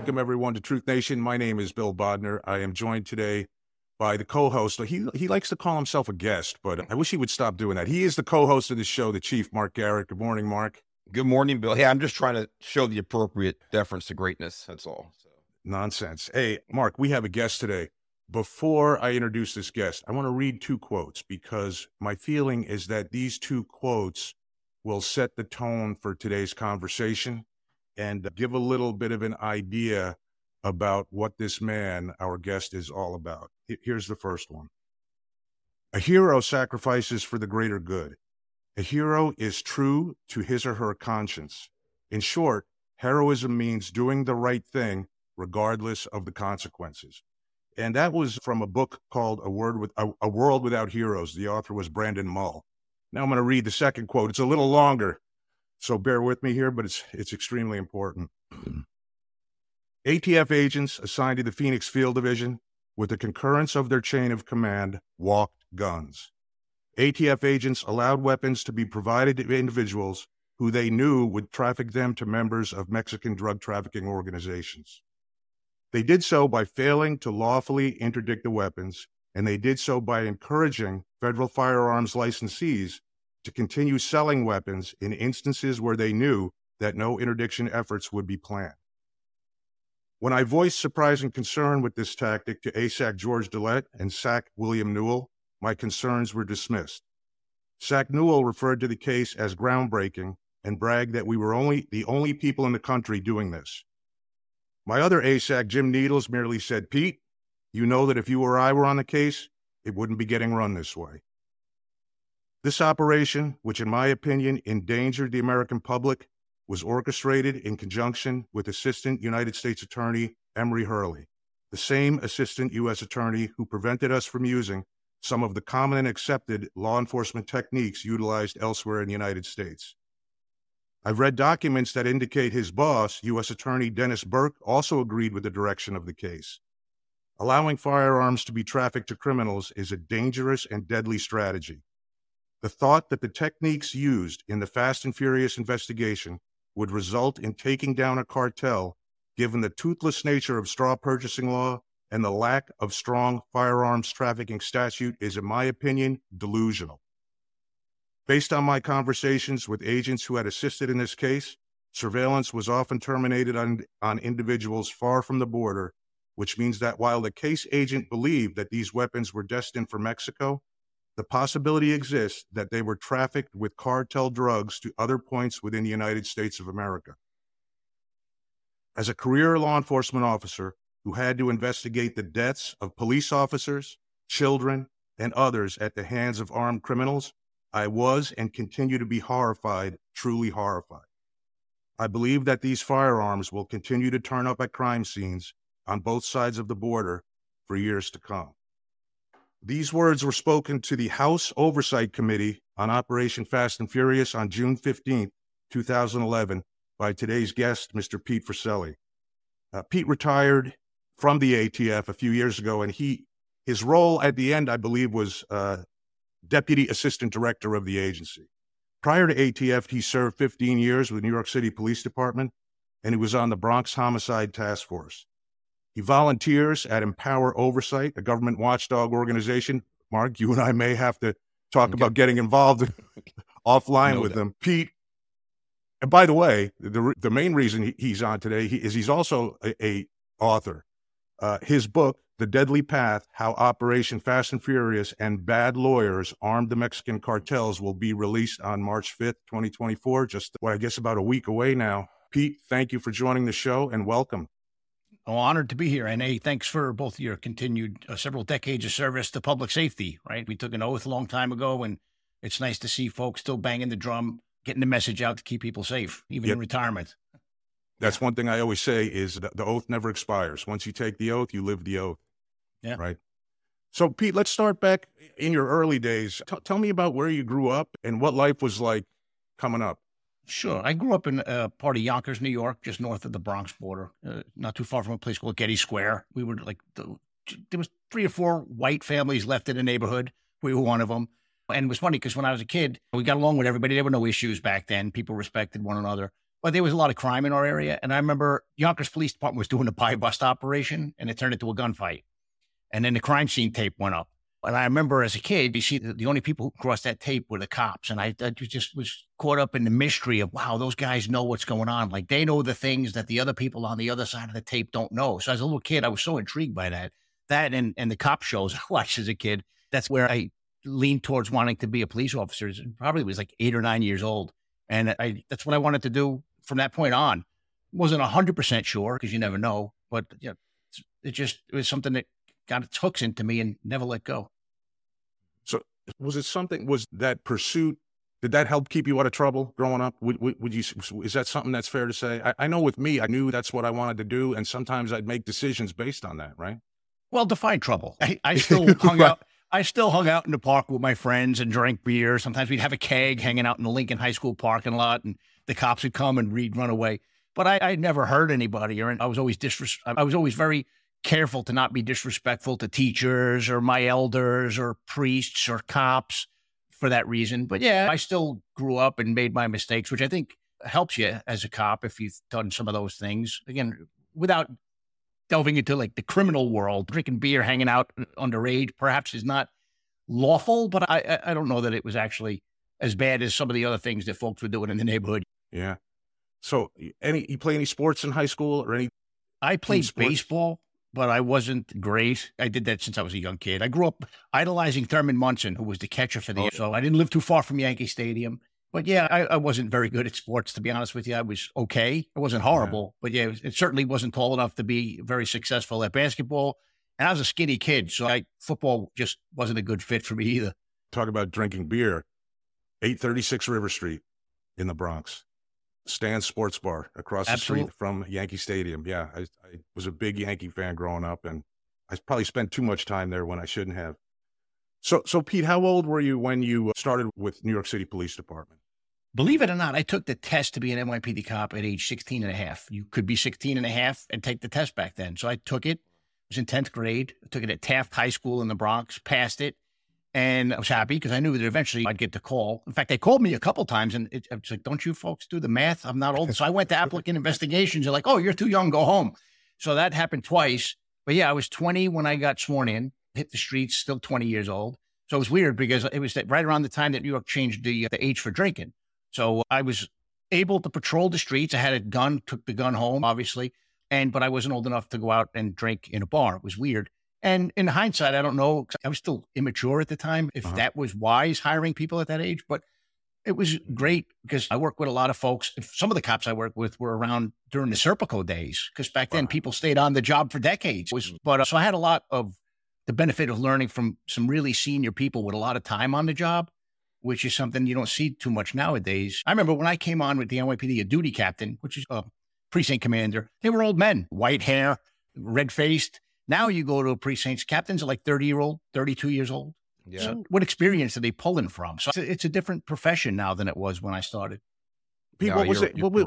Welcome, everyone, to Truth Nation. My name is Bill Bodner. I am joined today by the co-host. He he likes to call himself a guest, but I wish he would stop doing that. He is the co-host of the show, the Chief Mark Garrett. Good morning, Mark. Good morning, Bill. Hey, I'm just trying to show the appropriate deference to greatness. That's all. So. Nonsense. Hey, Mark, we have a guest today. Before I introduce this guest, I want to read two quotes because my feeling is that these two quotes will set the tone for today's conversation and give a little bit of an idea about what this man, our guest, is all about. Here's the first one A hero sacrifices for the greater good. A hero is true to his or her conscience. In short, heroism means doing the right thing regardless of the consequences. And that was from a book called A, Word with, a, a World Without Heroes. The author was Brandon Mull. Now I'm going to read the second quote. It's a little longer, so bear with me here, but it's it's extremely important. ATF agents assigned to the Phoenix Field Division, with the concurrence of their chain of command, walked guns. ATF agents allowed weapons to be provided to individuals who they knew would traffic them to members of Mexican drug trafficking organizations. They did so by failing to lawfully interdict the weapons, and they did so by encouraging federal firearms licensees to continue selling weapons in instances where they knew that no interdiction efforts would be planned. When I voiced surprising concern with this tactic to ASAC George Gillett and SAC William Newell, my concerns were dismissed. SAC Newell referred to the case as groundbreaking and bragged that we were only the only people in the country doing this. My other ASAC, Jim Needles, merely said, Pete, you know that if you or I were on the case, it wouldn't be getting run this way. This operation, which in my opinion endangered the American public, was orchestrated in conjunction with Assistant United States Attorney Emory Hurley, the same Assistant U.S. Attorney who prevented us from using some of the common and accepted law enforcement techniques utilized elsewhere in the United States. I've read documents that indicate his boss, U.S. Attorney Dennis Burke, also agreed with the direction of the case. Allowing firearms to be trafficked to criminals is a dangerous and deadly strategy. The thought that the techniques used in the Fast and Furious investigation would result in taking down a cartel, given the toothless nature of straw purchasing law and the lack of strong firearms trafficking statute, is, in my opinion, delusional. Based on my conversations with agents who had assisted in this case, surveillance was often terminated on, on individuals far from the border, which means that while the case agent believed that these weapons were destined for Mexico, the possibility exists that they were trafficked with cartel drugs to other points within the United States of America. As a career law enforcement officer who had to investigate the deaths of police officers, children, and others at the hands of armed criminals, I was and continue to be horrified, truly horrified. I believe that these firearms will continue to turn up at crime scenes on both sides of the border for years to come. These words were spoken to the House Oversight Committee on Operation Fast and Furious on June 15, 2011, by today's guest, Mr. Pete Forcelli. Uh, Pete retired from the ATF a few years ago, and he his role at the end, I believe, was uh, Deputy Assistant Director of the agency. Prior to ATF, he served 15 years with the New York City Police Department, and he was on the Bronx Homicide Task Force. He volunteers at Empower Oversight, a government watchdog organization. Mark, you and I may have to talk okay. about getting involved offline no with them. Pete, and by the way, the the main reason he's on today is he's also a, a author. Uh, his book, The Deadly Path: How Operation Fast and Furious and Bad Lawyers Armed the Mexican Cartels, will be released on March fifth, twenty twenty four. Just well, I guess about a week away now. Pete, thank you for joining the show and welcome. Oh, honored to be here. And hey, thanks for both your continued uh, several decades of service to public safety, right? We took an oath a long time ago, and it's nice to see folks still banging the drum, getting the message out to keep people safe, even yep. in retirement. That's one thing I always say is that the oath never expires. Once you take the oath, you live the oath. Yeah. Right. So, Pete, let's start back in your early days. T- tell me about where you grew up and what life was like coming up. Sure. I grew up in a part of Yonkers, New York, just north of the Bronx border, uh, not too far from a place called Getty Square. We were like, the, there was three or four white families left in the neighborhood. We were one of them. And it was funny because when I was a kid, we got along with everybody. There were no issues back then. People respected one another. But there was a lot of crime in our area. And I remember Yonkers Police Department was doing a buy bust operation and it turned into a gunfight. And then the crime scene tape went up. And I remember as a kid, you see the, only people who crossed that tape were the cops. And I, I just was caught up in the mystery of, wow, those guys know what's going on. Like they know the things that the other people on the other side of the tape don't know. So as a little kid, I was so intrigued by that. That and, and the cop shows I watched as a kid, that's where I leaned towards wanting to be a police officer. Probably was like eight or nine years old. And I, that's what I wanted to do from that point on. Wasn't 100% sure because you never know, but you know, it just it was something that got its hooks into me and never let go. So was it something, was that pursuit, did that help keep you out of trouble growing up? Would, would, would you, is that something that's fair to say? I, I know with me, I knew that's what I wanted to do. And sometimes I'd make decisions based on that, right? Well, define trouble. I, I still hung right. out. I still hung out in the park with my friends and drank beer. Sometimes we'd have a keg hanging out in the Lincoln High School parking lot, and the cops would come and we'd run away. But I, I never hurt anybody, or I was always disres- I was always very careful to not be disrespectful to teachers or my elders or priests or cops for that reason. But yeah, I still grew up and made my mistakes, which I think helps you as a cop if you've done some of those things. Again, without delving into like the criminal world, drinking beer, hanging out uh, underage, perhaps is not lawful, but I, I don't know that it was actually as bad as some of the other things that folks were doing in the neighborhood. Yeah. So, any you play any sports in high school or any? I played baseball, but I wasn't great. I did that since I was a young kid. I grew up idolizing Thurman Munson, who was the catcher for the. Oh. So I didn't live too far from Yankee Stadium. But yeah, I, I, wasn't very good at sports, to be honest with you. I was okay. I wasn't horrible, yeah. but yeah, it, it, certainly wasn't tall enough to be very successful at basketball. And I was a skinny kid, so I, football just wasn't a good fit for me either. Talk about drinking beer. 836 River Street in the Bronx. Stan's Sports Bar across the street from Yankee Stadium. Yeah, I, I was a big Yankee fan growing up, and I probably spent too much time there when I shouldn't have. So, so Pete, how old were you when you uh, started with New York City Police Department? Believe it or not, I took the test to be an NYPD cop at age 16 and a half. You could be 16 and a half and take the test back then. So I took it. I was in 10th grade. I took it at Taft High School in the Bronx, passed it. And I was happy because I knew that eventually I'd get the call. In fact, they called me a couple times and it, I was like, don't you folks do the math? I'm not old. So I went to applicant investigations. They're like, oh, you're too young, go home. So that happened twice. But yeah, I was 20 when I got sworn in, hit the streets, still 20 years old. So it was weird because it was right around the time that New York changed the, uh, the age for drinking. So I was able to patrol the streets. I had a gun, took the gun home, obviously. And, but I wasn't old enough to go out and drink in a bar. It was weird. And in hindsight, I don't know. I was still immature at the time. If uh-huh. that was wise hiring people at that age, but it was great because I work with a lot of folks. Some of the cops I work with were around during the Serpico days because back then wow. people stayed on the job for decades. Was, mm. but uh, so I had a lot of the benefit of learning from some really senior people with a lot of time on the job, which is something you don't see too much nowadays. I remember when I came on with the NYPD, a duty captain, which is a precinct commander, they were old men, white hair, red faced now you go to a precinct, captains are like 30 year old, 32 years old. Yeah. So what experience are they pulling from? So it's a, different profession now than it was when I started. Pete, no, what was it? What, what,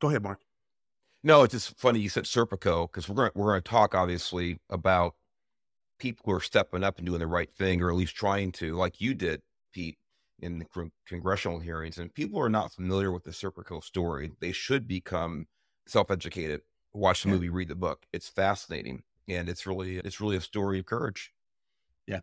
go ahead, Mark. No, it's just funny you said Serpico because we're going we're going to talk obviously about people who are stepping up and doing the right thing, or at least trying to, like you did, Pete, in the con- congressional hearings. And people are not familiar with the Serpico story. They should become self-educated. Watch the yeah. movie, read the book. It's fascinating and it's really it's really a story of courage. Yeah.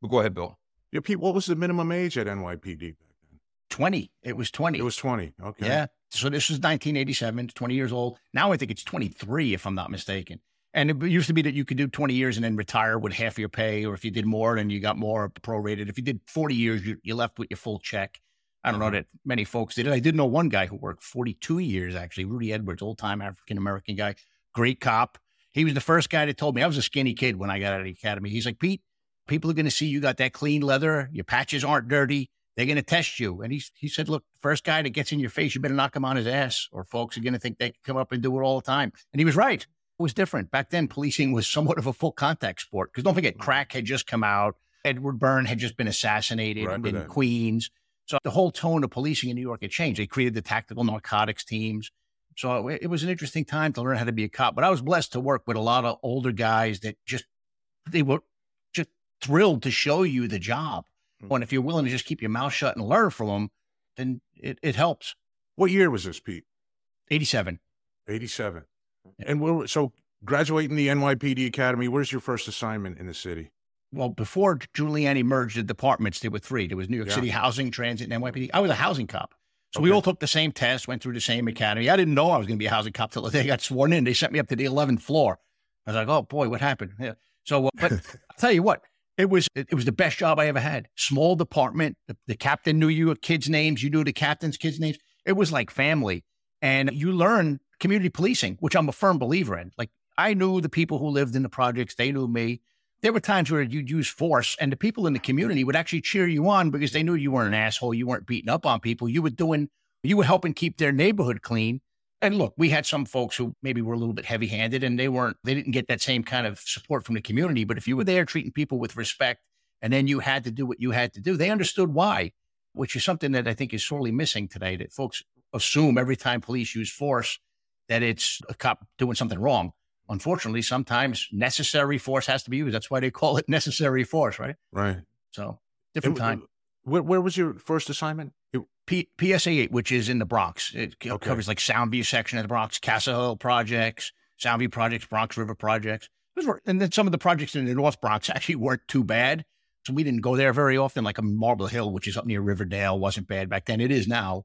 But go ahead, Bill. Yeah, Pete. What was the minimum age at NYPD back then? Twenty. It was twenty. It was twenty. Okay. Yeah. So this was 1987. 20 years old. Now I think it's 23, if I'm not mistaken. And it used to be that you could do 20 years and then retire with half your pay, or if you did more, then you got more prorated. If you did 40 years, you, you left with your full check. I don't know mm-hmm. that many folks did it. I did know one guy who worked 42 years, actually, Rudy Edwards, old time African American guy, great cop. He was the first guy that told me I was a skinny kid when I got out of the academy. He's like, Pete, people are going to see you got that clean leather. Your patches aren't dirty. They're going to test you. And he, he said, look, first guy that gets in your face, you better knock him on his ass or folks are going to think they can come up and do it all the time. And he was right. It was different. Back then, policing was somewhat of a full contact sport because don't forget, crack had just come out. Edward Byrne had just been assassinated right in Queens. So the whole tone of policing in New York had changed. They created the tactical narcotics teams. So it was an interesting time to learn how to be a cop. But I was blessed to work with a lot of older guys that just they were just thrilled to show you the job. Mm-hmm. And if you're willing to just keep your mouth shut and learn from them, then it, it helps. What year was this, Pete? 87. 87. And we're, so graduating the NYPD Academy, where's your first assignment in the city? Well, before Giuliani merged the departments, there were three. There was New York Yeah. City Housing, Transit, and NYPD. I was a housing cop. So we all took the same test, went through the same academy. I didn't know I was going to be a housing cop till the day I got sworn in. They sent me up to the 11th floor. I was like, oh boy, what happened? Yeah. So, uh, but I'll tell you what, it was it, it was the best job I ever had. Small department. The, the captain knew your kids' names. You knew the captain's kids' names. It was like family, and you learn community policing, which I'm a firm believer in. Like I knew the people who lived in the projects. They knew me. There were times where you'd use force, and the people in the community would actually cheer you on because they knew you weren't an asshole. You weren't beating up on people. You were doing, you were helping keep their neighborhood clean. And look, we had some folks who maybe were a little bit heavy handed and they weren't, they didn't get that same kind of support from the community. But if you were there treating people with respect and then you had to do what you had to do, they understood why, which is something that I think is sorely missing today that folks assume every time police use force that it's a cop doing something wrong. Unfortunately, sometimes necessary force has to be used. That's why they call it necessary force, right? Right. So different And, time. Where, where was your first assignment? It- P- PSA 8, which is in the Bronx. It Okay. covers like Soundview section of the Bronx, Castle Hill projects, Soundview projects, Bronx River projects. And then some of the projects in the North Bronx actually weren't too bad. So we didn't go there very often, like a Marble Hill, which is up near Riverdale, wasn't bad back then. It is now.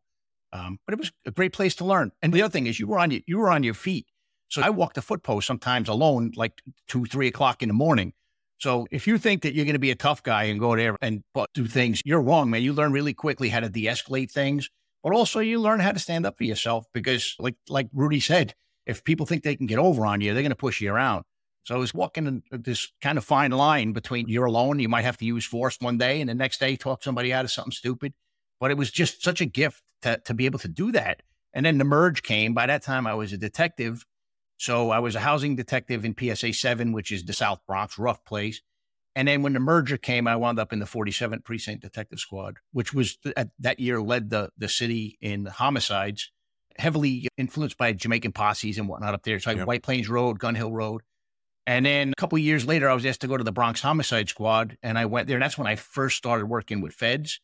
Um, but it was a great place to learn. And the other thing is you were on your, you were on your feet. So I walk the foot post sometimes alone, like two, three o'clock in the morning. So if you think that you're going to be a tough guy and go there and but do things, you're wrong, man. You learn really quickly how to de-escalate things, but also you learn how to stand up for yourself because, like like Rudy said, if people think they can get over on you, they're going to push you around. So I was walking in this kind of fine line between you're alone, you might have to use force one day, and the next day talk somebody out of something stupid. But it was just such a gift to to be able to do that. And then the merge came. By that time, I was a detective. So I was a housing detective in PSA 7, which is the South Bronx, rough place. And then when the merger came, I wound up in the 47th Precinct Detective Squad, which was at that year led the, the city in homicides, heavily influenced by Jamaican posses and whatnot up there. So I had Yep. White Plains Road, Gun Hill Road. And then a couple of years later, I was asked to go to the Bronx Homicide Squad, and I went there. And that's when I first started working with feds.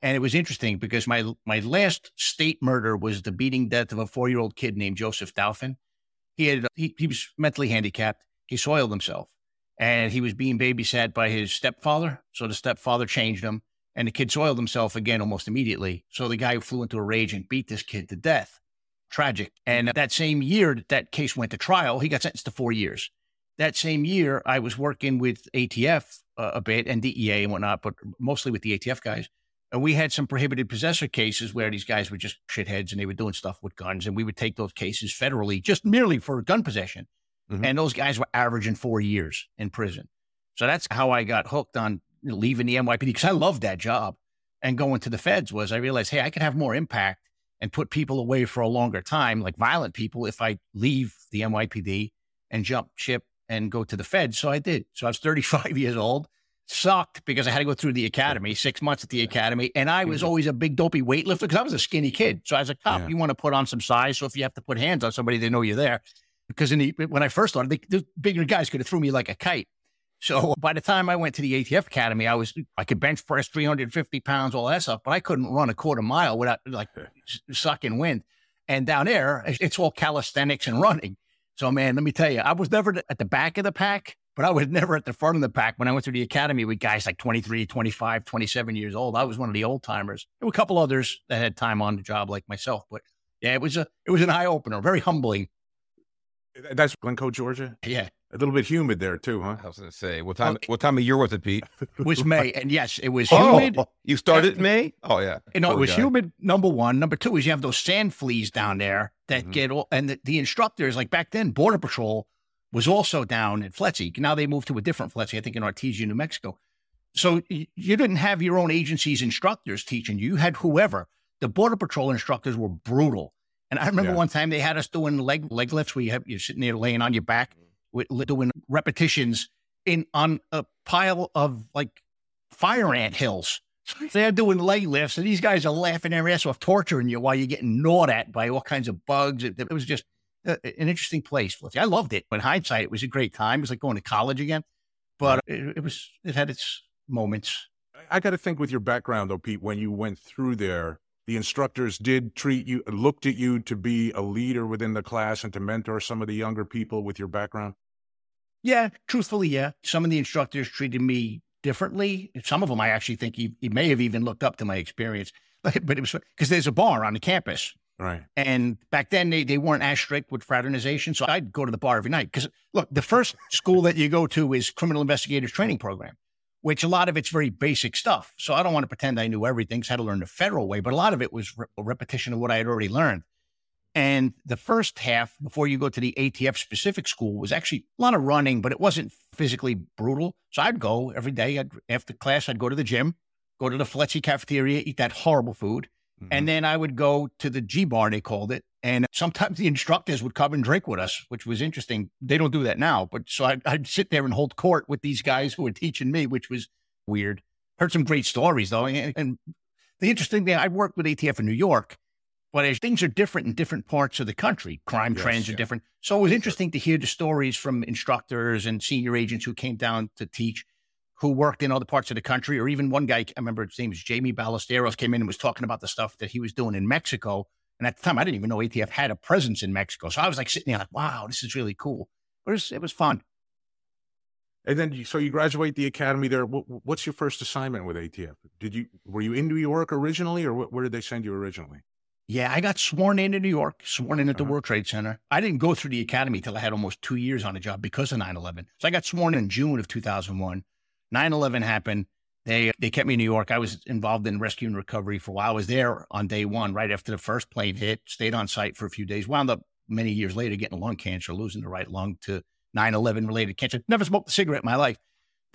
And it was interesting because my my last state murder was the beating death of a four year old kid named Joseph Dalphin. He had he, he was mentally handicapped. He soiled himself, and he was being babysat by his stepfather. So the stepfather changed him, and the kid soiled himself again almost immediately. So the guy flew into a rage and beat this kid to death. Tragic. And that same year that that case went to trial, he got sentenced to four years. That same year, I was working with ATF uh, a bit and DEA and whatnot, but mostly with the ATF guys. And we had some prohibited possessor cases where these guys were just shitheads and they were doing stuff with guns. And we would take those cases federally just merely for gun possession. Mhm. And those guys were averaging four years in prison. So that's how I got hooked on leaving the NYPD because I loved that job. And going to the feds was I realized, hey, I could have more impact and put people away for a longer time, like violent people, if I leave the NYPD and jump ship and go to the feds. So I did. So I was 35 years old sucked because I had to go through the academy, six months at the academy. And I was mm-hmm. always a big dopey weightlifter because I was a skinny kid. So as a cop, Yeah. you want to put on some size. So if you have to put hands on somebody, they know you're there. Because in the, when I first started, the, the bigger guys could have threw me like a kite. So by the time I went to the ATF Academy, I was I could bench press 350 pounds, all that stuff, but I couldn't run a quarter mile without like sucking wind. And down there, it's all calisthenics and running. So man, let me tell you, I was never at the back of the pack, but I was never at the front of the pack when I went to the academy with guys like 23, 25, 27 years old. I was one of the old timers. There were a couple others that had time on the job like myself, but yeah, it was a it was an eye opener, very humbling. That's Glynco, Georgia. Yeah, A little bit humid there too, huh? I was going to say, what time? Okay. What time of year was it, Pete? it was May, and yes, it was Oh, humid. you started in May? Oh yeah. You know, it was guy. humid. Number one. Number two is you have those sand fleas down there that Mhm. get all, and the, the instructors like back then, Border Patrol was also down at FLETC. Now they moved to a different FLETC, I think in Artesia, New Mexico. So you didn't have your own agency's instructors teaching you. You had whoever. The Border Patrol instructors were brutal. And I remember Yeah. one time they had us doing leg leg lifts where you have you're sitting there laying on your back mm-hmm. with doing repetitions in on a pile of like fire ant hills. They're doing leg lifts, and these guys are laughing their ass off, torturing you while you're getting gnawed at by all kinds of bugs. It, it was just an interesting place. I loved it. In hindsight, it was a great time. It was like going to college again, but it, it was it had its moments. I got to think with your background though, Pete, when you went through there, the instructors did treat you, looked at you to be a leader within the class and to mentor some of the younger people with your background? Yeah, truthfully, yeah. Some of the instructors treated me differently. Some of them I actually think he, he may have even looked up to my experience. But it was because there's a bar on the campus. Right. And back then they, they weren't as strict with fraternization. So I'd go to the bar every night. Because look, the first school that you go to is criminal investigators training program, which a lot of it's very basic stuff. So I don't want to pretend I knew everything because I had to learn the federal way, but a lot of it was re- a repetition of what I had already learned. And the first half, before you go to the ATF specific school, was actually a lot of running, but it wasn't physically brutal. So I'd go every day. I'd, after class, I'd go to the gym, go to the FLETC cafeteria, eat that horrible food. Mm-hmm. And then I would go to the G bar, they called it. And sometimes the instructors would come and drink with us, which was interesting. They don't do that now. But so I'd, I'd sit there and hold court with these guys who were teaching me, which was weird. Heard some great stories, though. And, and the interesting thing, I worked with ATF in New York, but as things are different in different parts of the country, crime yes, trends yeah. are different. So it was interesting to hear the stories from instructors and senior agents who came down to teach who worked in other parts of the country, or even one guy, I remember his name was Jamie Ballesteros, came in and was talking about the stuff that he was doing in Mexico. And at the time, I didn't even know ATF had a presence in Mexico. So I was like sitting there like, wow, this is really cool. It was, it was fun. And then, so you graduate the academy there. What's your first assignment with ATF? Did you were you in New York originally, or where did they send you originally? Yeah, I got sworn in in New York, sworn in at the uh-huh. World Trade Center. I didn't go through the academy till I had almost two years on the job because of 9 11. So I got sworn in June of 2001. 9-11 happened. They they kept me in New York. I was involved in rescue and recovery for a while. I was there on day one, right after the first plane hit. Stayed on site for a few days. Wound up many years later getting lung cancer, losing the right lung to 9/11 related cancer. Never smoked a cigarette in my life,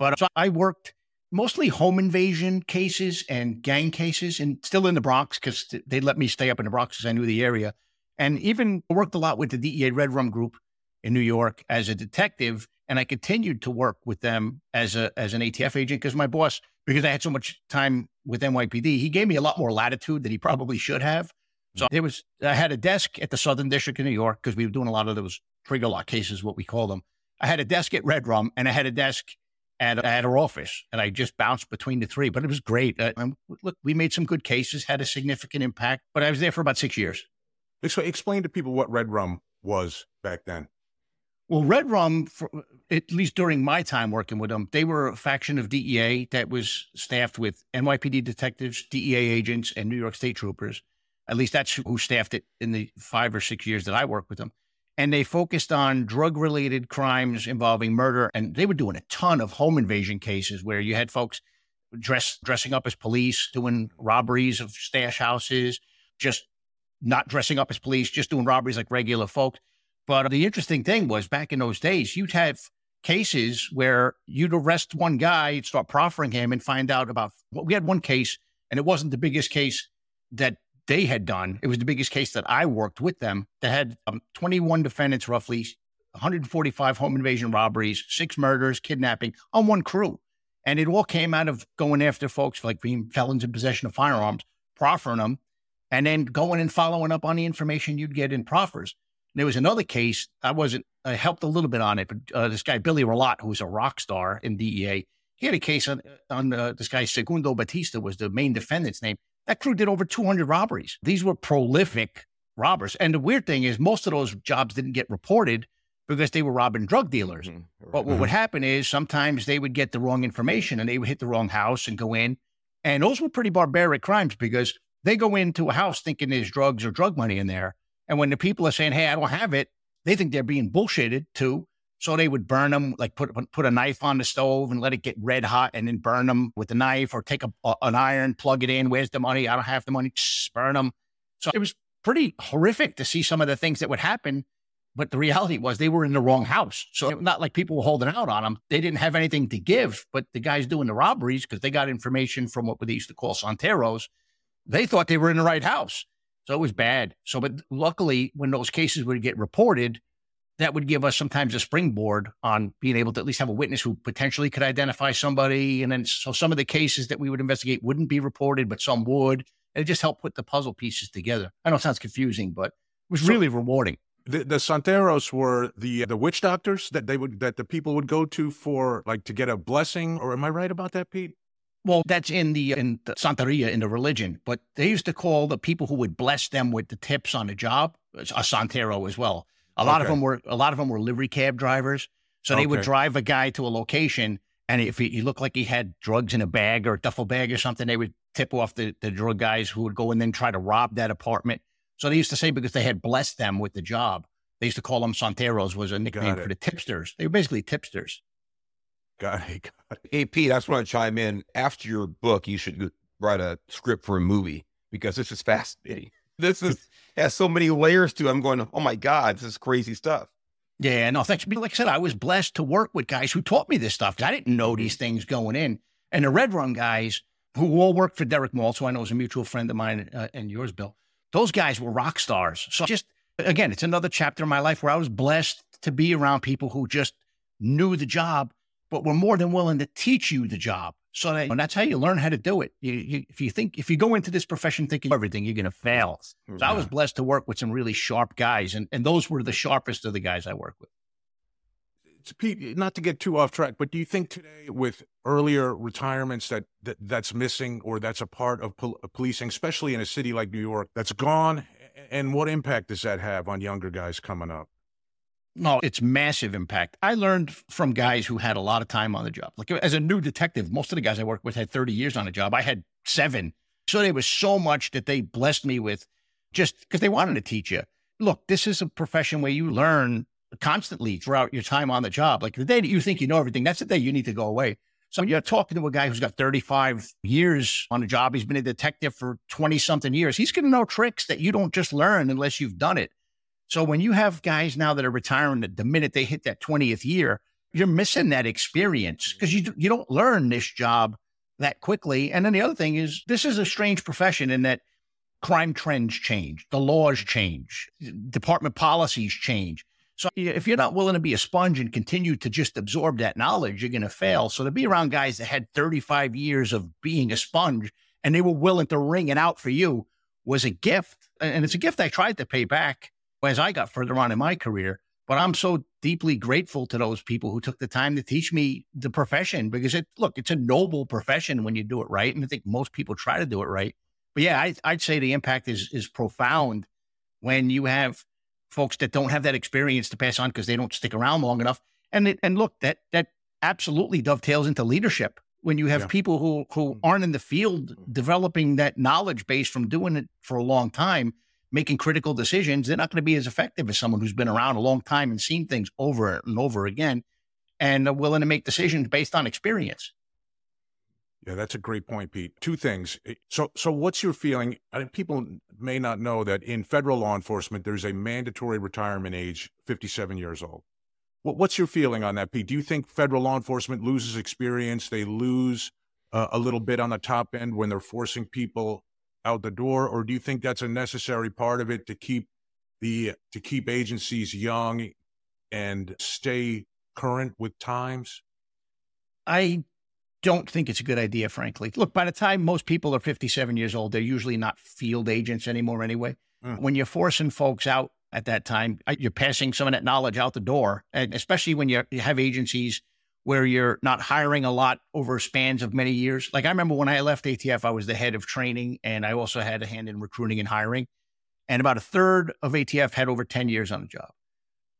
but so I worked mostly home invasion cases and gang cases, and still in the Bronx because they let me stay up in the Bronx because I knew the area, and even worked a lot with the DEA Red Rum Group in New York as a detective and I continued to work with them as a as an ATF agent because my boss, because I had so much time with NYPD, he gave me a lot more latitude than he probably should have. So there was I had a desk at the Southern District of New York because we were doing a lot of those trigger lock cases, what we call them. I had a desk at Red Rum and I had a desk at, at our office, and I just bounced between the three. But it was great. Uh, look, we made some good cases, had a significant impact. But I was there for about six years. So Explain to people what Red Rum was back then. Well, Red Rum, for, at least during my time working with them, they were a faction of DEA that was staffed with NYPD detectives, DEA agents, and New York State troopers. At least that's who staffed it in the five or six years that I worked with them. And they focused on drug related crimes involving murder. And they were doing a ton of home invasion cases where you had folks dress, dressing up as police, doing robberies of stash houses, just not dressing up as police, just doing robberies like regular folks. But the interesting thing was back in those days, you'd have cases where you'd arrest one guy, start proffering him and find out about well, we had one case, and it wasn't the biggest case that they had done. It was the biggest case that I worked with them that had um, 21 defendants, roughly 145 home invasion robberies, six murders, kidnapping on one crew. And it all came out of going after folks like being felons in possession of firearms, proffering them, and then going and following up on the information you'd get in proffers. There was another case. I wasn't. I helped a little bit on it, but uh, this guy Billy who was a rock star in DEA, he had a case on on uh, this guy Segundo Batista was the main defendant's name. That crew did over 200 robberies. These were prolific robbers. And the weird thing is, most of those jobs didn't get reported because they were robbing drug dealers. Mm-hmm. Right. But what would happen is sometimes they would get the wrong information and they would hit the wrong house and go in. And those were pretty barbaric crimes because they go into a house thinking there's drugs or drug money in there. And when the people are saying, "Hey, I don't have it," they think they're being bullshitted too. So they would burn them, like put put a knife on the stove and let it get red hot, and then burn them with a knife, or take a, a, an iron, plug it in. Where's the money? I don't have the money. burn them. So it was pretty horrific to see some of the things that would happen. But the reality was they were in the wrong house. So not like people were holding out on them. They didn't have anything to give. But the guys doing the robberies, because they got information from what they used to call Santeros, they thought they were in the right house. So it was bad. So, but luckily, when those cases would get reported, that would give us sometimes a springboard on being able to at least have a witness who potentially could identify somebody. And then, so some of the cases that we would investigate wouldn't be reported, but some would. And it just helped put the puzzle pieces together. I know it sounds confusing, but it was really rewarding. The, the Santeros were the the witch doctors that they would that the people would go to for like to get a blessing. Or am I right about that, Pete? Well, that's in the in the Santeria in the religion, but they used to call the people who would bless them with the tips on the job uh, a santero as well. A lot okay. of them were a lot of them were livery cab drivers, so they okay. would drive a guy to a location, and if he, he, looked like he had drugs in a bag or a duffel bag or something, they would tip off the, the drug guys who would go and then try to rob that apartment. So they used to say because they had blessed them with the job, they used to call them santeros was a nickname for the tipsters. They were basically tipsters. Got it. Got it. Hey, Pete, I just want to chime in. After your book, you should write a script for a movie because this is fascinating. This is has so many layers to it. I'm going, oh my God, this is crazy stuff. Yeah, no, thanks. Like I said, I was blessed to work with guys who taught me this stuff. I didn't know these things going in. And the Red Rum guys, who all worked for Derek Maltz, who I know is a mutual friend of mine uh, and yours, Bill, those guys were rock stars. So just, again, it's another chapter in my life where I was blessed to be around people who just knew the job but we're more than willing to teach you the job. So that, and that's how you learn how to do it. You, you, if you think, if you go into this profession thinking everything, you're going to fail. So yeah. I was blessed to work with some really sharp guys, and, and those were the sharpest of the guys I worked with. Pete, not to get too off track, but do you think today with earlier retirements that, that that's missing or that's a part of pol- uh, policing, especially in a city like New York, that's gone? And what impact does that have on younger guys coming up? No, it's massive impact. I learned from guys who had a lot of time on the job. Like as a new detective, most of the guys I worked with had 30 years on a job. I had seven. So there was so much that they blessed me with just because they wanted to teach you. Look, this is a profession where you learn constantly throughout your time on the job. Like the day that you think you know everything, that's the day you need to go away. So you're talking to a guy who's got 35 years on a job. He's been a detective for 20 something years. He's going to know tricks that you don't just learn unless you've done it. So when you have guys now that are retiring the minute they hit that 20th year, you're missing that experience mm-hmm. because you, you don't learn this job that quickly. And then the other thing is, this is a strange profession in that crime trends change, the laws change, department policies change. So if you're not willing to be a sponge and continue to just absorb that knowledge, you're going to fail. So to be around guys that had 35 years of being a sponge and they were willing to wring it out for you was a gift. And it's a gift I tried to pay back as I got further on in my career. But I'm so deeply grateful to those people who took the time to teach me the profession because it, look, it's a noble profession when you do it right. And I think most people try to do it right. But yeah, I, I'd say the impact is, is profound when you have folks that don't have that experience to pass on because they don't stick around long enough. And it, and look, that that absolutely dovetails into leadership when you have yeah. people who who mm. aren't in the field developing that knowledge base from doing it for a long time making critical decisions, they're not going to be as effective as someone who's been around a long time and seen things over and over again and are willing to make decisions based on experience. Yeah, that's a great point, Pete. Two things. Eh, so, so what's your feeling? I mean, people may not know that in federal law enforcement, there's a mandatory retirement age, 57 years old. What, what's your feeling on that, Pete? Do you think federal law enforcement loses experience? They lose uh, a little bit on the top end when they're forcing people out the door, or do you think that's a necessary part of it to keep the to keep agencies young and stay current with times? I don't think it's a good idea, frankly. Look, by the time most people are 57 years old, they're usually not field agents anymore anyway. Mm. When you're forcing folks out at that time, uh, you're passing some of that knowledge out the door, and especially when you have agencies where you're not hiring a lot over spans of many years. Like I remember when I left ATF, I was the head of training and I also had a hand in recruiting and hiring. And about a third of ATF had over 10 years on the job.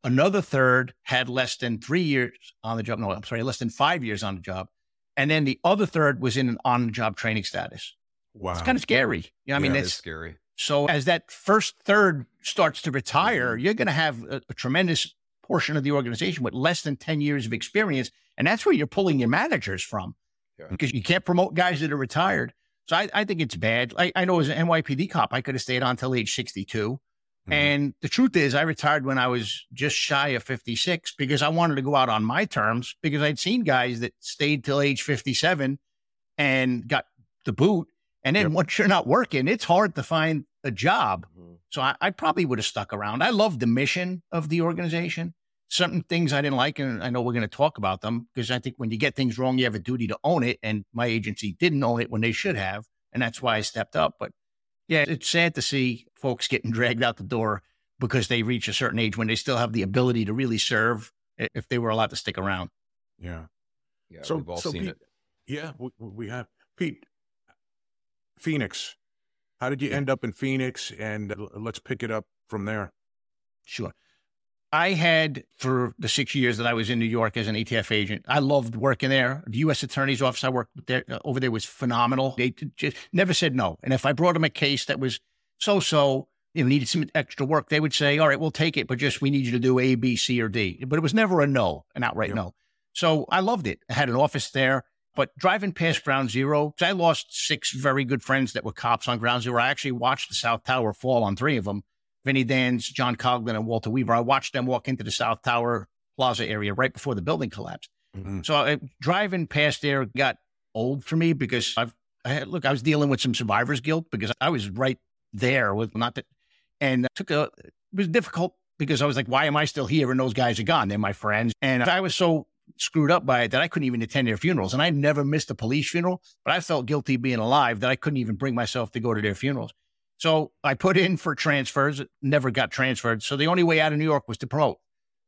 Another third had less than three years on the job. No, I'm sorry, less than five years on the job. And then the other third was in an on the job training status. Wow. It's kind of scary. You know, I mean, it's scary. So as that first third starts to retire, mm-hmm. you're going to have a, a tremendous portion of the organization with less than 10 years of experience and that's where you're pulling your managers from yeah. because you can't promote guys that are retired. So I, I think it's bad. I, I, know as an NYPD cop, I could have stayed on till age 62. Mm-hmm. And the truth is, I retired when I was just shy of 56 because I wanted to go out on my terms because I'd seen guys that stayed till age 57 and got the boot. And then yep. once you're not working, it's hard to find a job. Mm-hmm. So I, I, probably would have stuck around. I love the mission of the organization certain things I didn't like, and I know we're going to talk about them because I think when you get things wrong, you have a duty to own it. And my agency didn't own it when they should have. And that's why I stepped up. But yeah, it's sad to see folks getting dragged out the door because they reach a certain age when they still have the ability to really serve if they were allowed to stick around. Yeah. Yeah. So, we've all so seen Pete, it. Yeah, we, we have. Pete, Phoenix. How did you end up in Phoenix? And let's pick it up from there. Sure. I had for the six years that I was in New York as an ATF agent. I loved working there. The U.S. Attorney's Office I worked there uh, over there was phenomenal. They just never said no. And if I brought them a case that was so-so, you know, needed some extra work, they would say, "All right, we'll take it, but just we need you to do A, B, C, or D." But it was never a no, an outright yep. no. So I loved it. I had an office there. But driving past Ground Zero, I lost six very good friends that were cops on Ground Zero. I actually watched the South Tower fall on three of them Vinny Danz, John Coughlin, and Walter Weaver. I watched them walk into the South Tower Plaza area right before the building collapsed. Mm-hmm. So I, driving past there got old for me because I've I had, look, I was dealing with some survivor's guilt because I was right there with not that, and took a it was difficult because I was like, why am I still here and those guys are gone? They're my friends, and I was so screwed up by it that I couldn't even attend their funerals, and I never missed a police funeral, but I felt guilty being alive that I couldn't even bring myself to go to their funerals. So I put in for transfers, never got transferred. So the only way out of New York was to promote.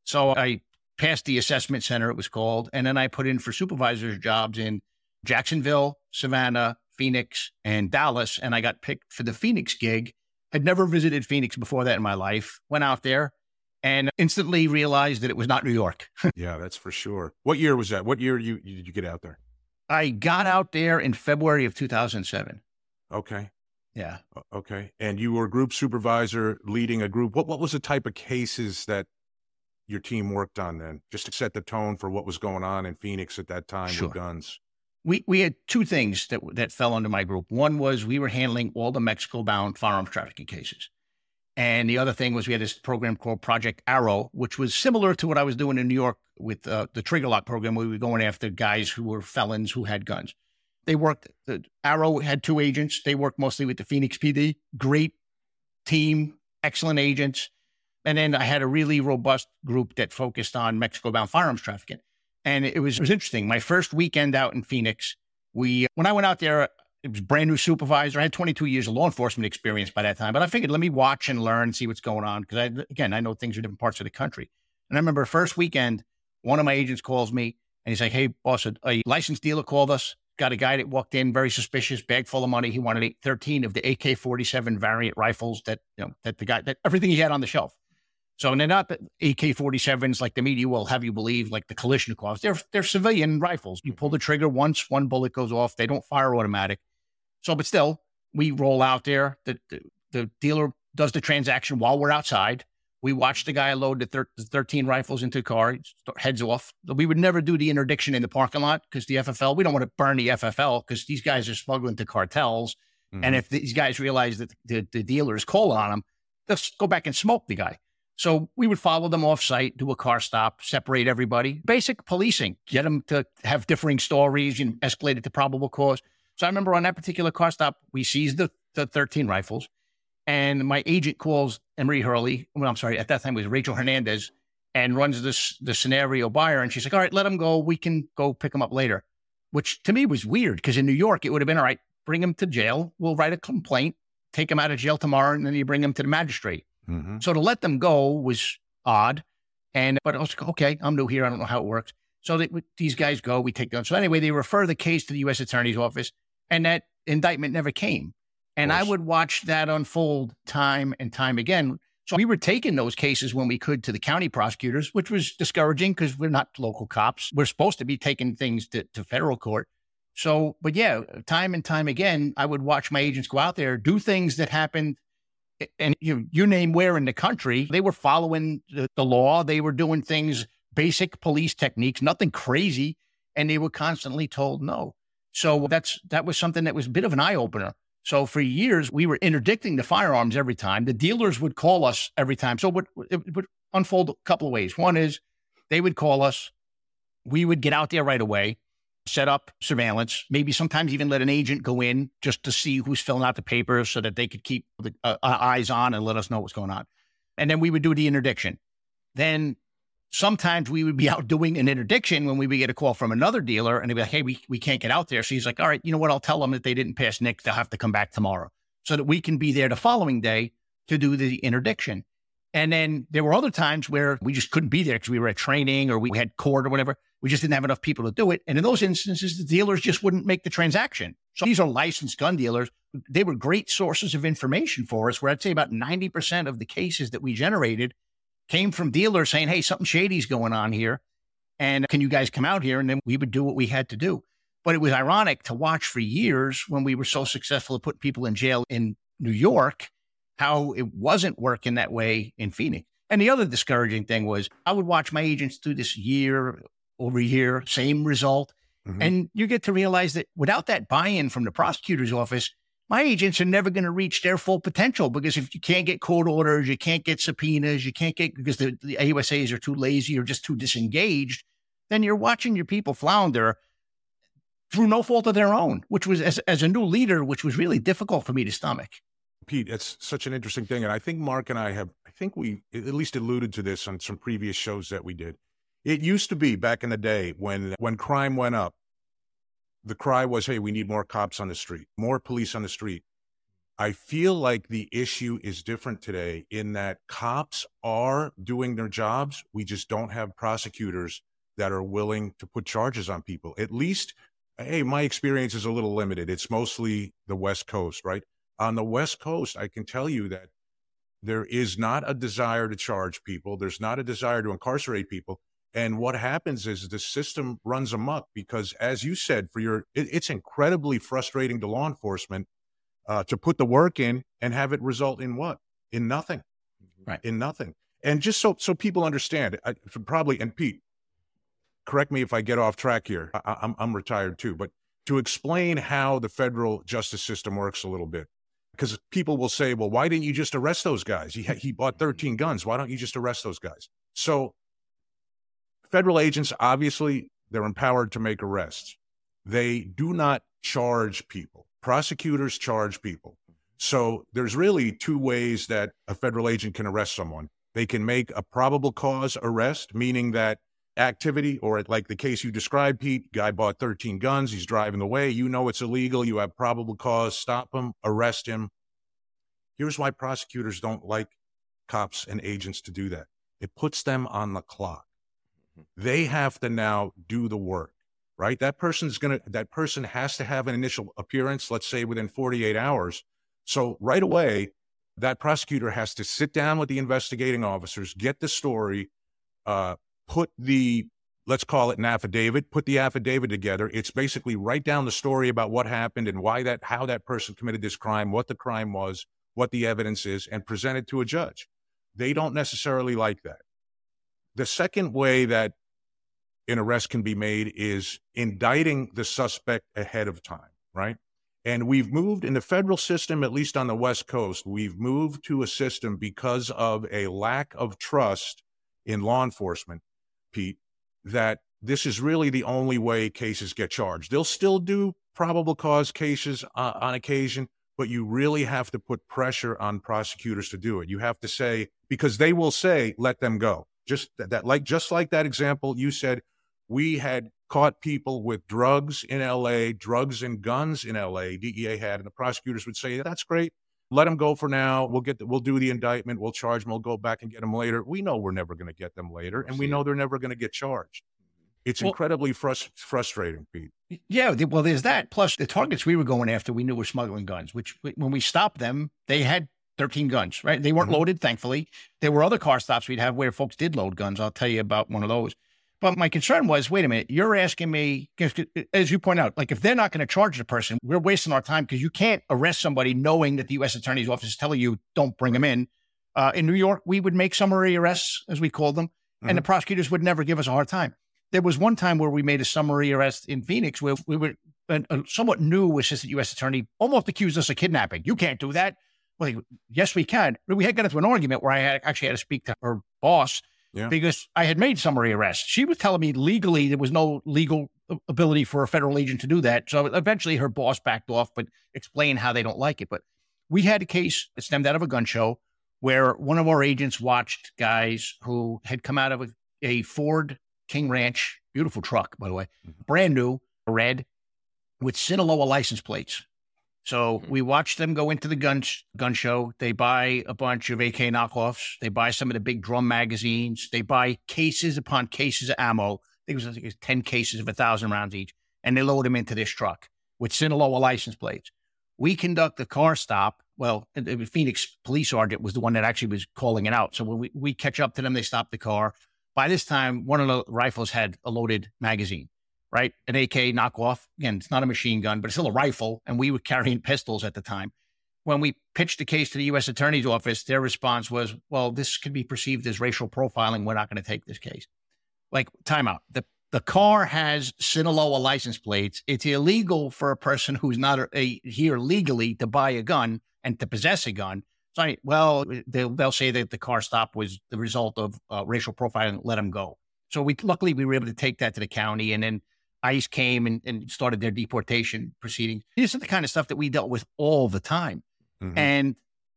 So I passed the assessment center, it was called. And then I put in for supervisors' jobs in Jacksonville, Savannah, Phoenix, and Dallas. And I got picked for the Phoenix gig. Had never visited Phoenix before that in my life. Went out there and instantly realized that it was not New York. yeah, that's for sure. What year was that? What year you, did you get out there? I got out there in February of 2007. Okay. Yeah. Okay. And you were group supervisor leading a group. What what was the type of cases that your team worked on then? Just to set the tone for what was going on in Phoenix at that time sure. with guns. We we had two things that that fell under my group. One was we were handling all the Mexico bound firearms trafficking cases. And the other thing was we had this program called Project Arrow, which was similar to what I was doing in New York with uh, the Trigger Lock program, where we were going after guys who were felons who had guns. They worked, the Arrow had two agents. They worked mostly with the Phoenix PD. Great team, excellent agents. And then I had a really robust group that focused on Mexico bound firearms trafficking. And it was, it was interesting. My first weekend out in Phoenix, we, when I went out there, it was brand new supervisor. I had 22 years of law enforcement experience by that time, but I figured let me watch and learn see what's going on. Cause I, again, I know things are different parts of the country. And I remember first weekend, one of my agents calls me and he's like, Hey, boss, a licensed dealer called us got a guy that walked in very suspicious, bag full of money. He wanted 13 of the AK 47 variant rifles that, you know, that the guy, that everything he had on the shelf. So they're not the AK 47s like the media will have you believe, like the Kalashnikovs. They're, they're civilian rifles. You pull the trigger once, one bullet goes off. They don't fire automatic. So, but still, we roll out there. The, the, the dealer does the transaction while we're outside. We watched the guy load the, thir- 13 rifles into the car, heads off. We would never do the interdiction in the parking lot because the FFL, we don't want to burn the FFL because these guys are smuggling to cartels. Mm-hmm. And if these guys realize that the, the dealer is calling on them, they'll go back and smoke the guy. So we would follow them off site, do a car stop, separate everybody. Basic policing, get them to have differing stories, you know, escalate it to probable cause. So I remember on that particular car stop, we seized the, the 13 rifles. And my agent calls Emory Hurley. Well, I'm sorry, at that time it was Rachel Hernandez and runs this the scenario by her. And she's like, all right, let him go. We can go pick him up later, which to me was weird because in New York, it would have been all right, bring him to jail. We'll write a complaint, take him out of jail tomorrow, and then you bring him to the magistrate. Mm-hmm. So to let them go was odd. And, but I was like, okay, I'm new here. I don't know how it works. So they, these guys go, we take them. So anyway, they refer the case to the U.S. Attorney's Office, and that indictment never came. And I would watch that unfold time and time again. So we were taking those cases when we could to the county prosecutors, which was discouraging because we're not local cops. We're supposed to be taking things to, to federal court. So, but yeah, time and time again, I would watch my agents go out there, do things that happened. And you, you name where in the country, they were following the, the law. They were doing things, basic police techniques, nothing crazy. And they were constantly told no. So that's, that was something that was a bit of an eye opener. So for years, we were interdicting the firearms every time. The dealers would call us every time. So it would, it would unfold a couple of ways. One is they would call us. We would get out there right away, set up surveillance, maybe sometimes even let an agent go in just to see who's filling out the papers so that they could keep the uh, uh eyes on and let us know what's going on. And then we would do the interdiction. Then sometimes we would be out doing an interdiction when we would get a call from another dealer and they'd be like, hey, we, we can't get out there. So he's like, all right, you know what? I'll tell them that they didn't pass NICS. They'll have to come back tomorrow so that we can be there the following day to do the interdiction. And then there were other times where we just couldn't be there because we were at training or we had court or whatever. We just didn't have enough people to do it. And in those instances, the dealers just wouldn't make the transaction. So these are licensed gun dealers. They were great sources of information for us, where I'd say about 90% of the cases that we generated came from dealers saying, Hey, something shady's going on here. And can you guys come out here? And then we would do what we had to do. But it was ironic to watch for years when we were so successful at putting people in jail in New York, how it wasn't working that way in Phoenix. And the other discouraging thing was I would watch my agents do this year over year, same result. Mm-hmm. And you get to realize that without that buy in from the prosecutor's office, my agents are never going to reach their full potential because if you can't get court orders, you can't get subpoenas, you can't get because the, the AUSAs are too lazy or just too disengaged, then you're watching your people flounder through no fault of their own, which was as, as a new leader, which was really difficult for me to stomach. Pete, it's such an interesting thing. And I think Mark and I have, I think we at least alluded to this on some previous shows that we did. It used to be back in the day when when crime went up, the cry was, "Hey, we need more cops on the street, more police on the street." I feel like the issue is different today in that cops are doing their jobs. We just don't have prosecutors that are willing to put charges on people. At least, hey, my experience is a little limited. It's mostly the West Coast, right? On the West Coast, I can tell you that there is not a desire to charge people. There's not a desire to incarcerate people. And what happens is the system runs amok because, as you said, for your, it, it's incredibly frustrating to law enforcement uh, to put the work in and have it result in what? In nothing, mm-hmm. right? In nothing. And just so so people understand, I, probably and Pete, correct me if I get off track here. I, I'm I'm retired too, but to explain how the federal justice system works a little bit, because people will say, well, why didn't you just arrest those guys? He he bought 13 guns. Why don't you just arrest those guys? So federal agents, obviously, they're empowered to make arrests. They do not charge people. Prosecutors charge people. So there's really two ways that a federal agent can arrest someone. They can make a probable cause arrest, meaning that activity, or like the case you described, Pete, guy bought 13 guns, he's driving away, you know it's illegal, you have probable cause, stop him, arrest him. Here's why prosecutors don't like cops and agents to do that. It puts them on the clock. They have to now do the work, right? That person's going to, that person has to have an initial appearance, let's say within 48 hours. So right away, that prosecutor has to sit down with the investigating officers, get the story, uh, put the, let's call it an affidavit, put the affidavit together. It's basically write down the story about what happened and why that, how that person committed this crime, what the crime was, what the evidence is, and present it to a judge. They don't necessarily like that. The second way that an arrest can be made is indicting the suspect ahead of time, right? And we've moved in the federal system, at least on the West Coast, we've moved to a system because of a lack of trust in law enforcement, Pete, that this is really the only way cases get charged. They'll still do probable cause cases uh, on occasion, but you really have to put pressure on prosecutors to do it. You have to say, because they will say, let them go. Just that, like, just like that example you said, we had caught people with drugs in LA, drugs and guns in LA. DEA had, and the prosecutors would say, "That's great. Let them go for now. We'll get, the, we'll do the indictment. We'll charge them. We'll go back and get them later. We know we're never going to get them later, and we know they're never going to get charged. It's well, incredibly frust- frustrating, Pete. Yeah, well, there's that. Plus, the targets we were going after, we knew were smuggling guns. Which, when we stopped them, they had 13 guns, right? They weren't mm-hmm. loaded, thankfully. There were other car stops we'd have where folks did load guns. I'll tell you about one of those. But my concern was, wait a minute, you're asking me, as you point out, like if they're not going to charge the person, we're wasting our time because you can't arrest somebody knowing that the U.S. Attorney's Office is telling you don't bring them in. Uh, in New York, we would make summary arrests, as we called them, mm-hmm. and the mm-hmm. prosecutors would never give us a hard time. There was one time where we made a summary arrest in Phoenix where we were a, a somewhat new assistant U.S. attorney almost accused us of kidnapping. You can't do that. Well, yes, we can. But we had got into an argument where I had actually had to speak to her boss yeah. because I had made summary arrests. She was telling me legally there was no legal ability for a federal agent to do that. So eventually her boss backed off, but explained how they don't like it. But we had a case that stemmed out of a gun show where one of our agents watched guys who had come out of a, a Ford King Ranch, beautiful truck, by the way, mm-hmm. brand new, red, with Sinaloa license plates. So mm-hmm. we watch them go into the gun gun show. They buy a bunch of AK knockoffs. They buy some of the big drum magazines. They buy cases upon cases of ammo. think it was, it was 10 cases of a thousand rounds each, and they load them into this truck with Sinaloa license plates. We conduct the car stop. Well, the Phoenix police sergeant was the one that actually was calling it out. So when we, we catch up to them, they stop the car. By this time, one of the rifles had a loaded magazine, right? An AK knockoff. Again, it's not a machine gun, but it's still a rifle. And we were carrying pistols at the time. When we pitched the case to the U.S. Attorney's Office, their response was, well, this could be perceived as racial profiling. We're not going to take this case. Like, timeout. The the car has Sinaloa license plates. It's illegal for a person who's not a, a, here legally to buy a gun and to possess a gun. So, well, they'll, they'll say that the car stop was the result of uh, racial profiling. Let them go. So we luckily we were able to take that to the county, and then ICE came and, and started their deportation proceedings. This is the kind of stuff that we dealt with all the time. Mm-hmm. And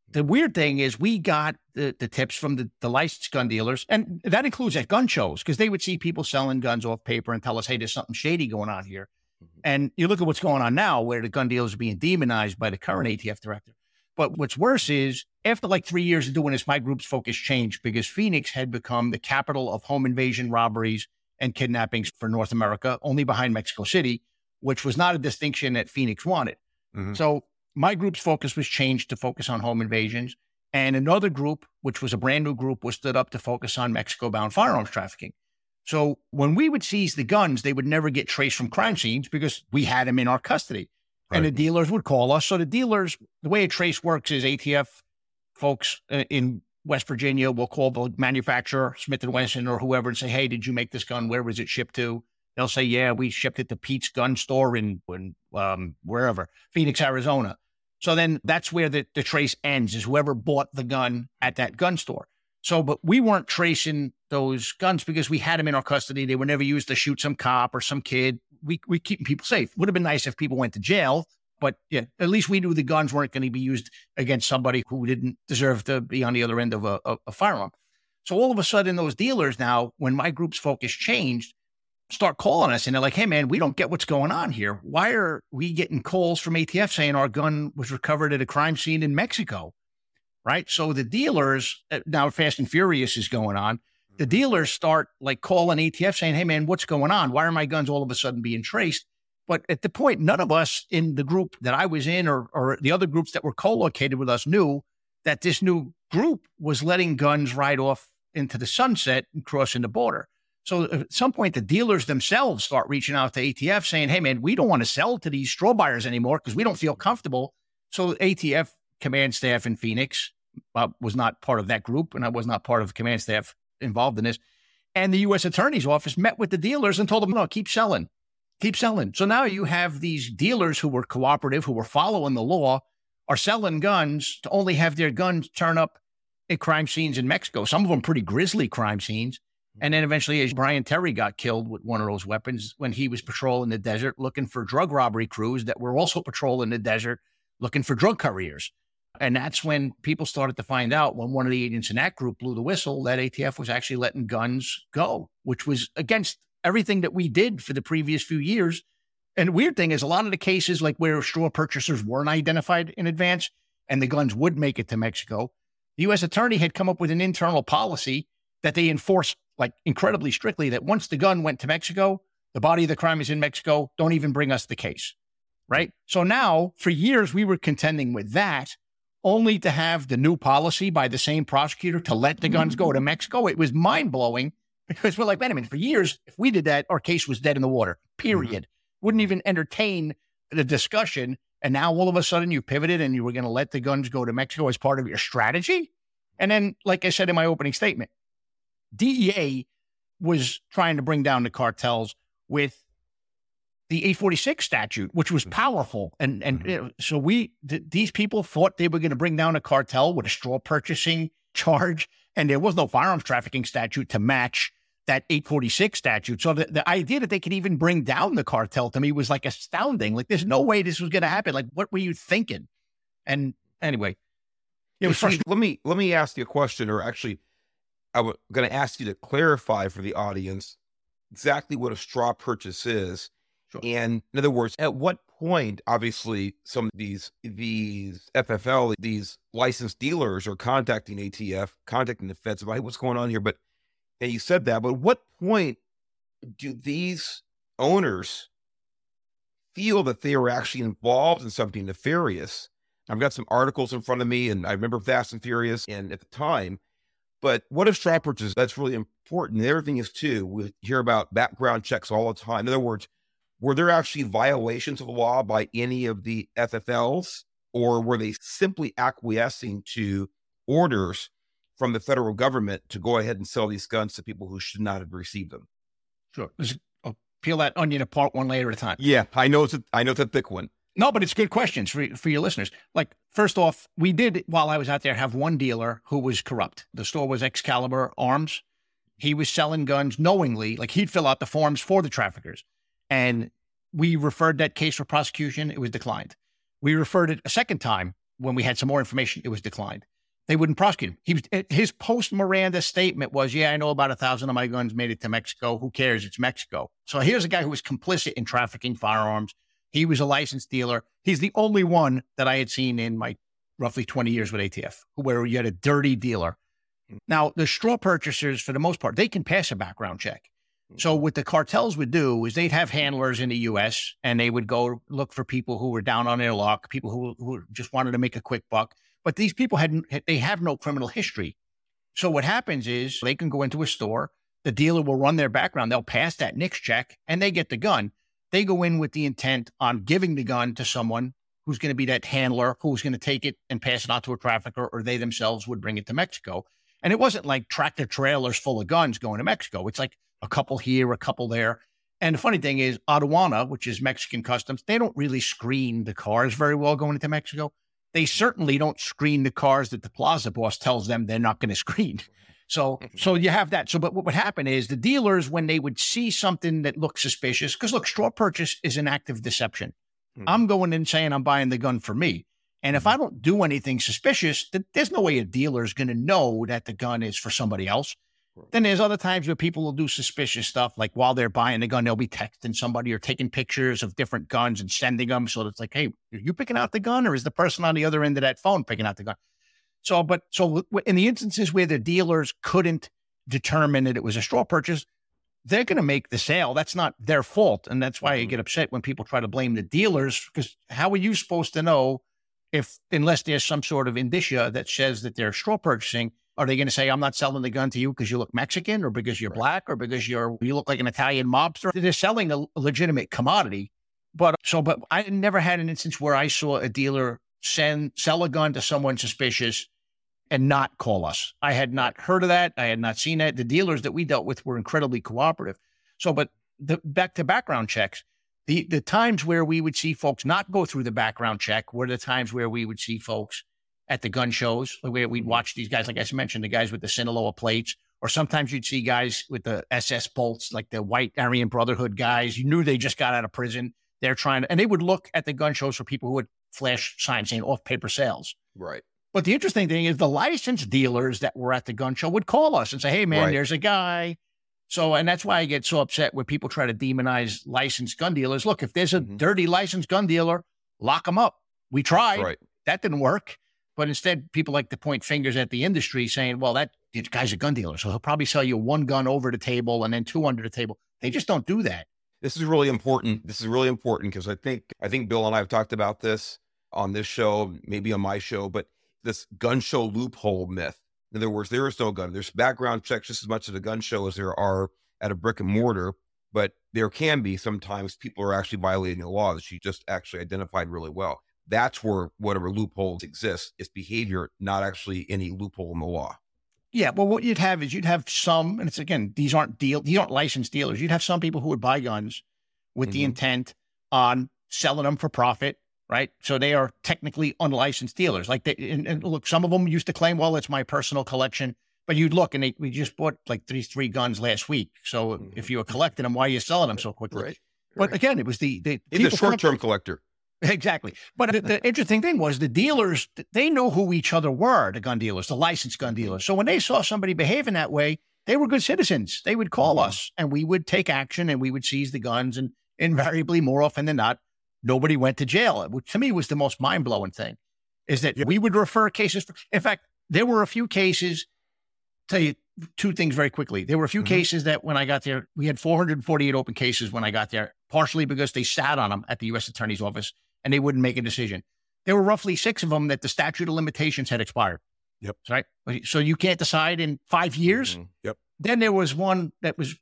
the weird thing is we got the, the tips from the, the licensed gun dealers, and that includes at gun shows, because they would see people selling guns off paper and tell us, hey, there's something shady going on here. Mm-hmm. And you look at what's going on now, where the gun dealers are being demonized by the current ATF director. But what's worse is after like three years of doing this, my group's focus changed because Phoenix had become the capital of home invasion robberies and kidnappings for North America, only behind Mexico City, which was not a distinction that Phoenix wanted. Mm-hmm. So my group's focus was changed to focus on home invasions. And another group, which was a brand new group, was stood up to focus on Mexico bound firearms trafficking. So when we would seize the guns, they would never get traced from crime scenes because we had them in our custody. Right. And the dealers would call us. So the dealers, the way a trace works is ATF folks uh, in West Virginia will call the manufacturer, Smith and Wesson or whoever, and say, "Hey, did you make this gun? Where was it shipped to?" They'll say, "Yeah, we shipped it to Pete's Gun Store in, in um, wherever, Phoenix, Arizona." So then that's where the, the trace ends is whoever bought the gun at that gun store. So, but we weren't tracing those guns because we had them in our custody. They were never used to shoot some cop or some kid. We we keeping people safe. Would have been nice if people went to jail, but yeah, at least we knew the guns weren't going to be used against somebody who didn't deserve to be on the other end of a, a, a firearm. So all of a sudden, those dealers now, when my group's focus changed, start calling us and they're like, hey, man, we don't get what's going on here. Why are we getting calls from ATF saying our gun was recovered at a crime scene in Mexico? Right. So the dealers, uh, now Fast and Furious is going on. The mm-hmm. dealers start like calling ATF saying, hey, man, what's going on? Why are my guns all of a sudden being traced? But at the point, none of us in the group that I was in or, or the other groups that were co located with us knew that this new group was letting guns ride off into the sunset and crossing the border. So at some point, the dealers themselves start reaching out to ATF saying, hey, man, we don't want to sell to these straw buyers anymore because we don't feel comfortable. So ATF command staff in Phoenix uh, was not part of that group, and I was not part of command staff involved in this. And the U.S. Attorney's Office met with the dealers and told them, no, keep selling, keep selling. So now you have these dealers who were cooperative, who were following the law, are selling guns to only have their guns turn up at crime scenes in Mexico. Some of them pretty grisly crime scenes. Mm-hmm. And then eventually, as Brian Terry got killed with one of those weapons when he was patrolling the desert looking for drug robbery crews that were also patrolling the desert looking for drug couriers. And that's when people started to find out when one of the agents in that group blew the whistle that ATF was actually letting guns go, which was against everything that we did for the previous few years. And weird thing is, a lot of the cases, like where straw purchasers weren't identified in advance and the guns would make it to Mexico, the U.S. attorney had come up with an internal policy that they enforce like incredibly strictly that once the gun went to Mexico, the body of the crime is in Mexico. Don't even bring us the case. Right. So now for years, we were contending with that only to have the new policy by the same prosecutor to let the guns go to Mexico. It was mind blowing because we're like, wait a minute, for years, if we did that, our case was dead in the water, period. Mm-hmm. Wouldn't even entertain the discussion. And now all of a sudden you pivoted and you were going to let the guns go to Mexico as part of your strategy. And then, like I said in my opening statement, DEA was trying to bring down the cartels with the 846 statute, which was mm-hmm. powerful. And and mm-hmm. so we th- these people thought they were going to bring down a cartel with a straw purchasing charge, and there was no firearms trafficking statute to match that 846 statute. So the, the idea that they could even bring down the cartel to me was like astounding. Like there's no way this was going to happen. Like what were you thinking? And anyway, it was Let me let me ask you a question, or actually I'm going to ask you to clarify for the audience exactly what a straw purchase is. Sure. And in other words, at what point, obviously, some of these these FFL, these licensed dealers are contacting ATF, contacting the feds about hey, what's going on here. But and you said that, but at what point do these owners feel that they were actually involved in something nefarious? I've got some articles in front of me, and I remember Fast and Furious, and at the time. But what if straw purchases? That's really important. The other thing is too, we hear about background checks all the time. In other words, were there actually violations of the law by any of the FFLs, or were they simply acquiescing to orders from the federal government to go ahead and sell these guns to people who should not have received them? Sure. I'll uh, peel that onion apart one layer at a time. Yeah, I know it's a, I know it's a thick one. No, but it's good questions for for your listeners. Like, first off, we did while I was out there have one dealer who was corrupt. The store was Excalibur Arms. He was selling guns knowingly, like he'd fill out the forms for the traffickers, and we referred that case for prosecution. It was declined. We referred it a second time when we had some more information. It was declined. They wouldn't prosecute him. He was eh, his post Miranda statement was, "Yeah, I know about a thousand of my guns made it to Mexico. Who cares? It's Mexico." So here's a guy who was complicit in trafficking firearms he was a licensed dealer. He's the only one that I had seen in my roughly 20 years with ATF where you had a dirty dealer. Now, the straw purchasers, for the most part, they can pass a background check. So, what the cartels would do is they'd have handlers in the US and they would go look for people who were down on their luck, people who, who just wanted to make a quick buck. But these people had they have no criminal history. So, what happens is they can go into a store, the dealer will run their background, they'll pass that NICS check, and they get the gun. They go in with the intent on giving the gun to someone who's going to be that handler who's going to take it and pass it on to a trafficker, or they themselves would bring it to Mexico. And it wasn't like tractor trailers full of guns going to Mexico. It's like a couple here, a couple there. And the funny thing is, aduana, which is Mexican customs, they don't really screen the cars very well going into Mexico. They certainly don't screen the cars that the plaza boss tells them they're not going to screen. So, mm-hmm. so you have that. So, but what would happen is the dealers, when they would see something that looks suspicious, because look, straw purchase is an act of deception. Mm-hmm. I'm going in saying I'm buying the gun for me. And if mm-hmm. I don't do anything suspicious, then there's no way a dealer is going to know that the gun is for somebody else. Then there's other times where people will do suspicious stuff, like while they're buying the gun, they'll be texting somebody or taking pictures of different guns and sending them. So it's like, hey, are you picking out the gun, or is the person on the other end of that phone picking out the gun? So, but so in the instances where the dealers couldn't determine that it was a straw purchase, they're going to make the sale. That's not their fault. And that's why I mm-hmm. get upset when people try to blame the dealers because how are you supposed to know if, unless there's some sort of indicia that says that they're straw purchasing, are they going to say, I'm not selling the gun to you because you look Mexican or because you're right. black or because you're, you look like an Italian mobster? They're selling a legitimate commodity. But so, but I never had an instance where I saw a dealer send, sell a gun to someone suspicious and not call us. I had not heard of that. I had not seen that. The dealers that we dealt with were incredibly cooperative. So, but the back to background checks, the the times where we would see folks not go through the background check were the times where we would see folks at the gun shows where we'd mm-hmm. watch these guys, like I mentioned, the guys with the Sinaloa plates, or sometimes you'd see guys with the SS bolts, like the white Aryan Brotherhood guys. You knew they just got out of prison. They're trying to, and they would look at the gun shows for people who would flash signs saying off paper sales. Right. But the interesting thing is the licensed dealers that were at the gun show would call us and say, hey, man, right. there's a guy. So, and that's why I get so upset when people try to demonize licensed gun dealers. Look, if there's a mm-hmm. dirty licensed gun dealer, lock them up. We tried. Right. That didn't work. But instead, people like to point fingers at the industry saying, well, that guy's a gun dealer. So he'll probably sell you one gun over the table and then two under the table. They just don't do that. This is really important. This is really important because I think I think Bill and I have talked about this on this show, maybe on my show, but this gun show loophole myth. In other words, there is no gun. There's background checks just as much at a gun show as there are at a brick and mortar, but there can be sometimes people are actually violating the law that she just actually identified really well. That's where whatever loopholes exist is behavior, not actually any loophole in the law. Yeah, well, what you'd have is you'd have some, and it's again, these aren't deal, these aren't licensed dealers. You'd have some people who would buy guns with mm-hmm. the intent on selling them for profit right? So they are technically unlicensed dealers. Like, they, and, and, look, some of them used to claim, well, it's my personal collection. But you'd look and they, we just bought like these three guns last week. So mm-hmm. if you were collecting them, why are you selling them so quickly? Right. But again, it was the, the He's short term collector. Exactly. But the, the, interesting thing was the dealers, they know who each other were, the gun dealers, the licensed gun dealers. So when they saw somebody behaving that way, they were good citizens. They would call mm-hmm. us and we would take action and we would seize the guns. And invariably, more often than not, nobody went to jail, which to me was the most mind blowing thing is that we would refer cases. For, in fact, there were a few cases tell you two things very quickly. There were a few Mhm. cases that when I got there, we had 448 open cases when I got there, partially because they sat on them at the U.S. Attorney's Office and they wouldn't make a decision. There were roughly six of them that the statute of limitations had expired. Yep. Right. So you can't decide in five years. Mhm. Then there was one that was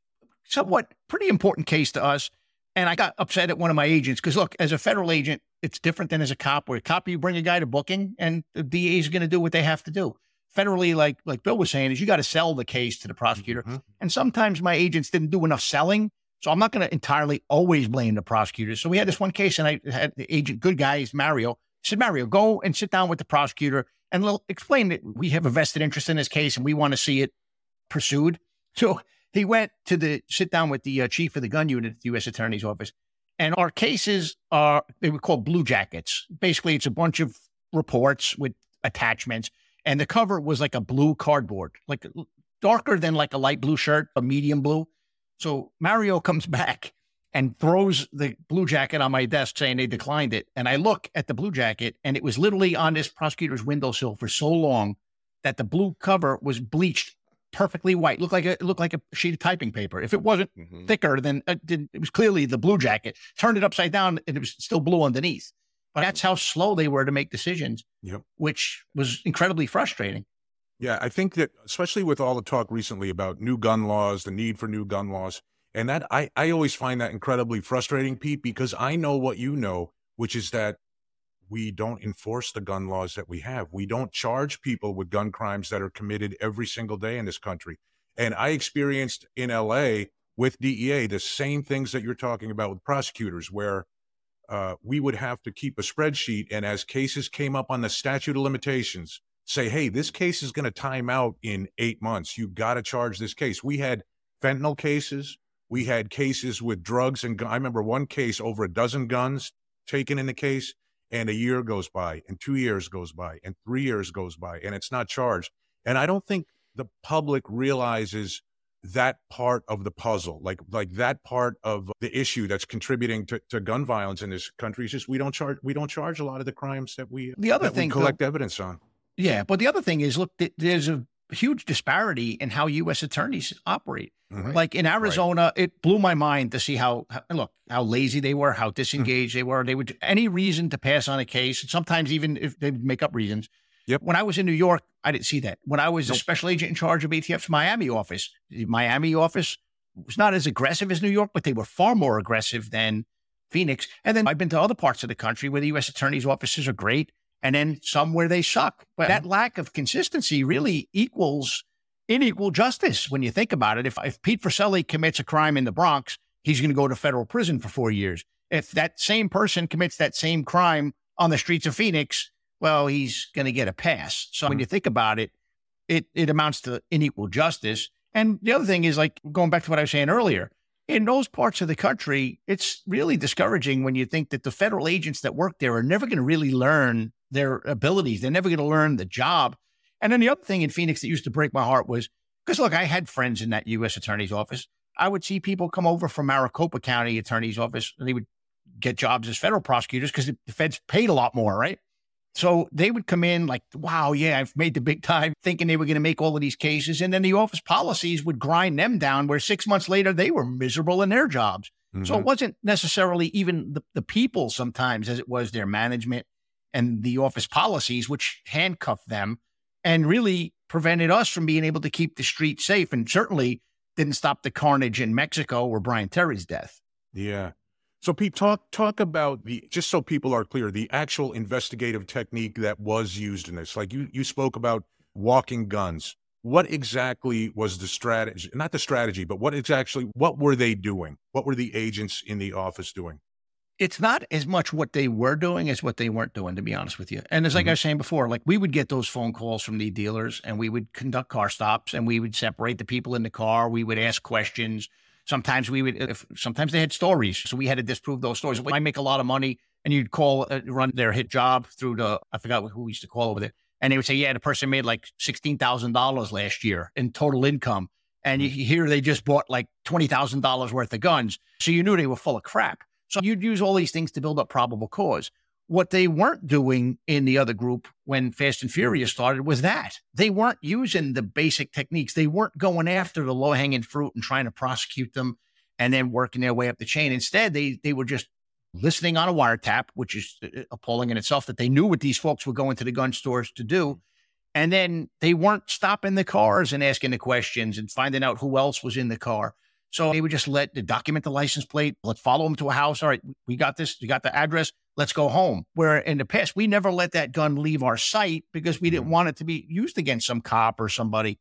somewhat pretty important case to us. And I got upset at one of my agents because look, as a federal agent, it's different than as a cop. Where a cop, you bring a guy to booking and the DA is going to do what they have to do. Federally, like like Bill was saying, is you got to sell the case to the prosecutor. Mhm. And sometimes my agents didn't do enough selling. So I'm not going to entirely always blame the prosecutors. So we had this one case, and I had the agent, good guy, he's Mario. Said, Mario, go and sit down with the prosecutor and l- explain that we have a vested interest in this case and we want to see it pursued. So he went to the sit down with the uh, chief of the gun unit at the U.S. Attorney's Office. And our cases are, they were called blue jackets. Basically, it's a bunch of reports with attachments. And the cover was like a blue cardboard, like darker than like a light blue shirt, a medium blue. So Mario comes back and throws the blue jacket on my desk saying they declined it. And I look at the blue jacket and it was literally on this prosecutor's windowsill for so long that the blue cover was bleached perfectly white. Looked like a it looked like a sheet of typing paper. If it wasn't Mhm. thicker than uh, didn't- it was clearly the blue jacket. Turned it upside down and it was still blue underneath. But that's how slow they were to make decisions, Yep. which was incredibly frustrating. Yeah, I think that especially with all the talk recently about new gun laws, the need for new gun laws, and that I, I always find that incredibly frustrating, Pete, because I know what you know, which is that we don't enforce the gun laws that we have. We don't charge people with gun crimes that are committed every single day in this country. And I experienced in LA with DEA the same things that you're talking about with prosecutors, where uh, we would have to keep a spreadsheet. And as cases came up on the statute of limitations, say, hey, this case is going to time out in eight months. You got to charge this case. We had fentanyl cases. We had cases with drugs and gun- I remember one case over a dozen guns taken in the case, and a year goes by, and two years goes by, and three years goes by, and it's not charged. And I don't think the public realizes that part of the puzzle, like like that part of the issue that's contributing to, to gun violence in this country. Is just we don't charge we don't charge a lot of the crimes that we The other thing, collect evidence on. Yeah, but the other thing is, look, th- there's a huge disparity in how U.S. attorneys operate. Mhm. Like in Arizona, it blew my mind to see how, how look how lazy they were, how disengaged they were. They would any reason to pass on a case, and sometimes even if they make up reasons. Yep. When I was in New York, I didn't see that. When I was a special agent in charge of ATF's Miami office, the Miami office was not as aggressive as New York, but they were far more aggressive than Phoenix. And then I've been to other parts of the country where the U.S. attorney's offices are great, and then some where they suck. But that lack of consistency really equals unequal justice when you think about it. If, if Pete Forcelli commits a crime in the Bronx, he's going to go to federal prison for four years. If that same person commits that same crime on the streets of Phoenix, well, he's going to get a pass. So when mm-hmm. you think about it, it it amounts to unequal justice. And the other thing is like going back to what I was saying earlier, in those parts of the country, it's really discouraging when you think that the federal agents that work there are never going to really learn their abilities. They're never going to learn the job. And then the other thing in Phoenix that used to break my heart was because look, I had friends in that U.S. attorney's office. I would see people come over from Maricopa County attorney's office and they would get jobs as federal prosecutors because the feds paid a lot more, right? So they would come in like, wow, yeah, I've made the big time, thinking they were going to make all of these cases. And then the office policies would grind them down, where six months later, they were miserable in their jobs. So Mhm. it wasn't necessarily even the, the people sometimes as it was their management and the office policies, which handcuffed them and really prevented us from being able to keep the street safe. And certainly didn't stop the carnage in Mexico or Brian Terry's death. Yeah. So Pete, talk talk about the just so people are clear, the actual investigative technique that was used in this. Like you you spoke about walking guns. What exactly was the strategy? Not the strategy, but what exactly what were they doing? What were the agents in the office doing? It's not as much what they were doing as what they weren't doing, to be honest with you. And it's like I was saying before, like we would get those phone calls from the dealers and we would conduct car stops and we would separate the people in the car. We would ask questions. Sometimes we would, if, sometimes they had stories. So we had to disprove those stories. I make a lot of money and you'd call, uh, run their hit job through the, I forgot who we used to call over there. And they would say, yeah, the person made like $16,000 last year in total income. And you hear they just bought like $20,000 worth of guns. So you knew they were full of crap. So you'd use all these things to build up probable cause. What they weren't doing in the other group when Fast and Furious started was that they weren't using the basic techniques. They weren't going after the low hanging fruit and trying to prosecute them and then working their way up the chain. Instead, they they were just listening on a wiretap, which is uh, uh, appalling in itself that they knew what these folks were going to the gun stores to do. And then they weren't stopping the cars and asking the questions and finding out who else was in the car. So they would just let the document the license plate. Let's follow them to a house. All right, we got this. You got the address. Let's go home. Where in the past, we never let that gun leave our sight because we didn't mm-hmm. want it to be used against some cop or somebody.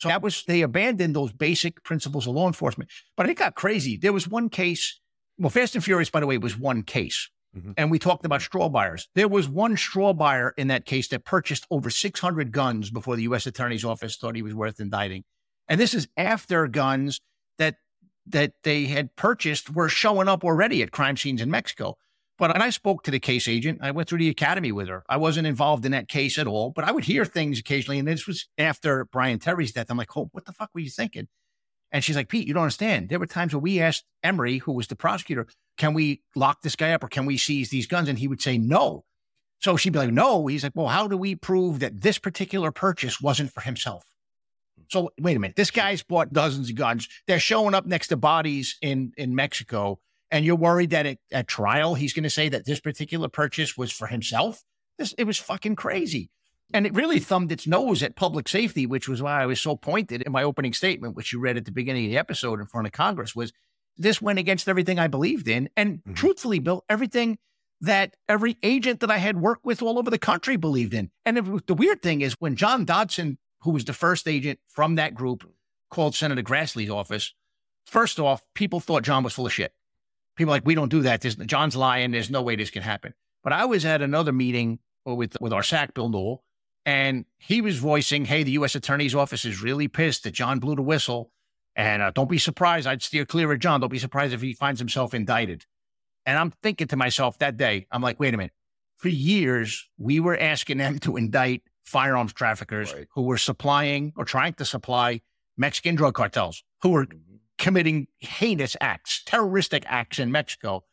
So that was, they abandoned those basic principles of law enforcement. But it got crazy. There was one case well, Fast and Furious, by the way, was one case. Mm-hmm. And we talked about straw buyers. There was one straw buyer in that case that purchased over 600 guns before the U.S. Attorney's Office thought he was worth indicting. And this is after guns that that they had purchased were showing up already at crime scenes in Mexico. But when I spoke to the case agent, I went through the academy with her. I wasn't involved in that case at all, but I would hear things occasionally. And this was after Brian Terry's death. I'm like, oh, what the fuck were you thinking? And she's like, Pete, you don't understand. There were times where we asked Emory, who was the prosecutor, can we lock this guy up or can we seize these guns? And he would say no. So she'd be like, no. He's like, well, how do we prove that this particular purchase wasn't for himself? So wait a minute. This guy's bought dozens of guns. They're showing up next to bodies in, in Mexico. And you're worried that at, at trial, he's going to say that this particular purchase was for himself? This, it was fucking crazy. And it really thumbed its nose at public safety, which was why I was so pointed in my opening statement, which you read at the beginning of the episode in front of Congress, was this went against everything I believed in. And mm-hmm. truthfully, Bill, everything that every agent that I had worked with all over the country believed in. And it, the weird thing is when John Dodson, who was the first agent from that group, called Senator Grassley's office, first off, people thought John was full of shit. People like, we don't do that. There's, John's lying. There's no way this can happen. But I was at another meeting with, with our SAC, Bill Newell, and he was voicing, hey, the U.S. Attorney's Office is really pissed that John blew the whistle. And uh, don't be surprised. I'd steer clear of John. Don't be surprised if he finds himself indicted. And I'm thinking to myself that day, I'm like, wait a minute. For years, we were asking them to indict firearms traffickers right. who were supplying or trying to supply Mexican drug cartels who were mm-hmm. committing heinous acts, terroristic acts in Mexico.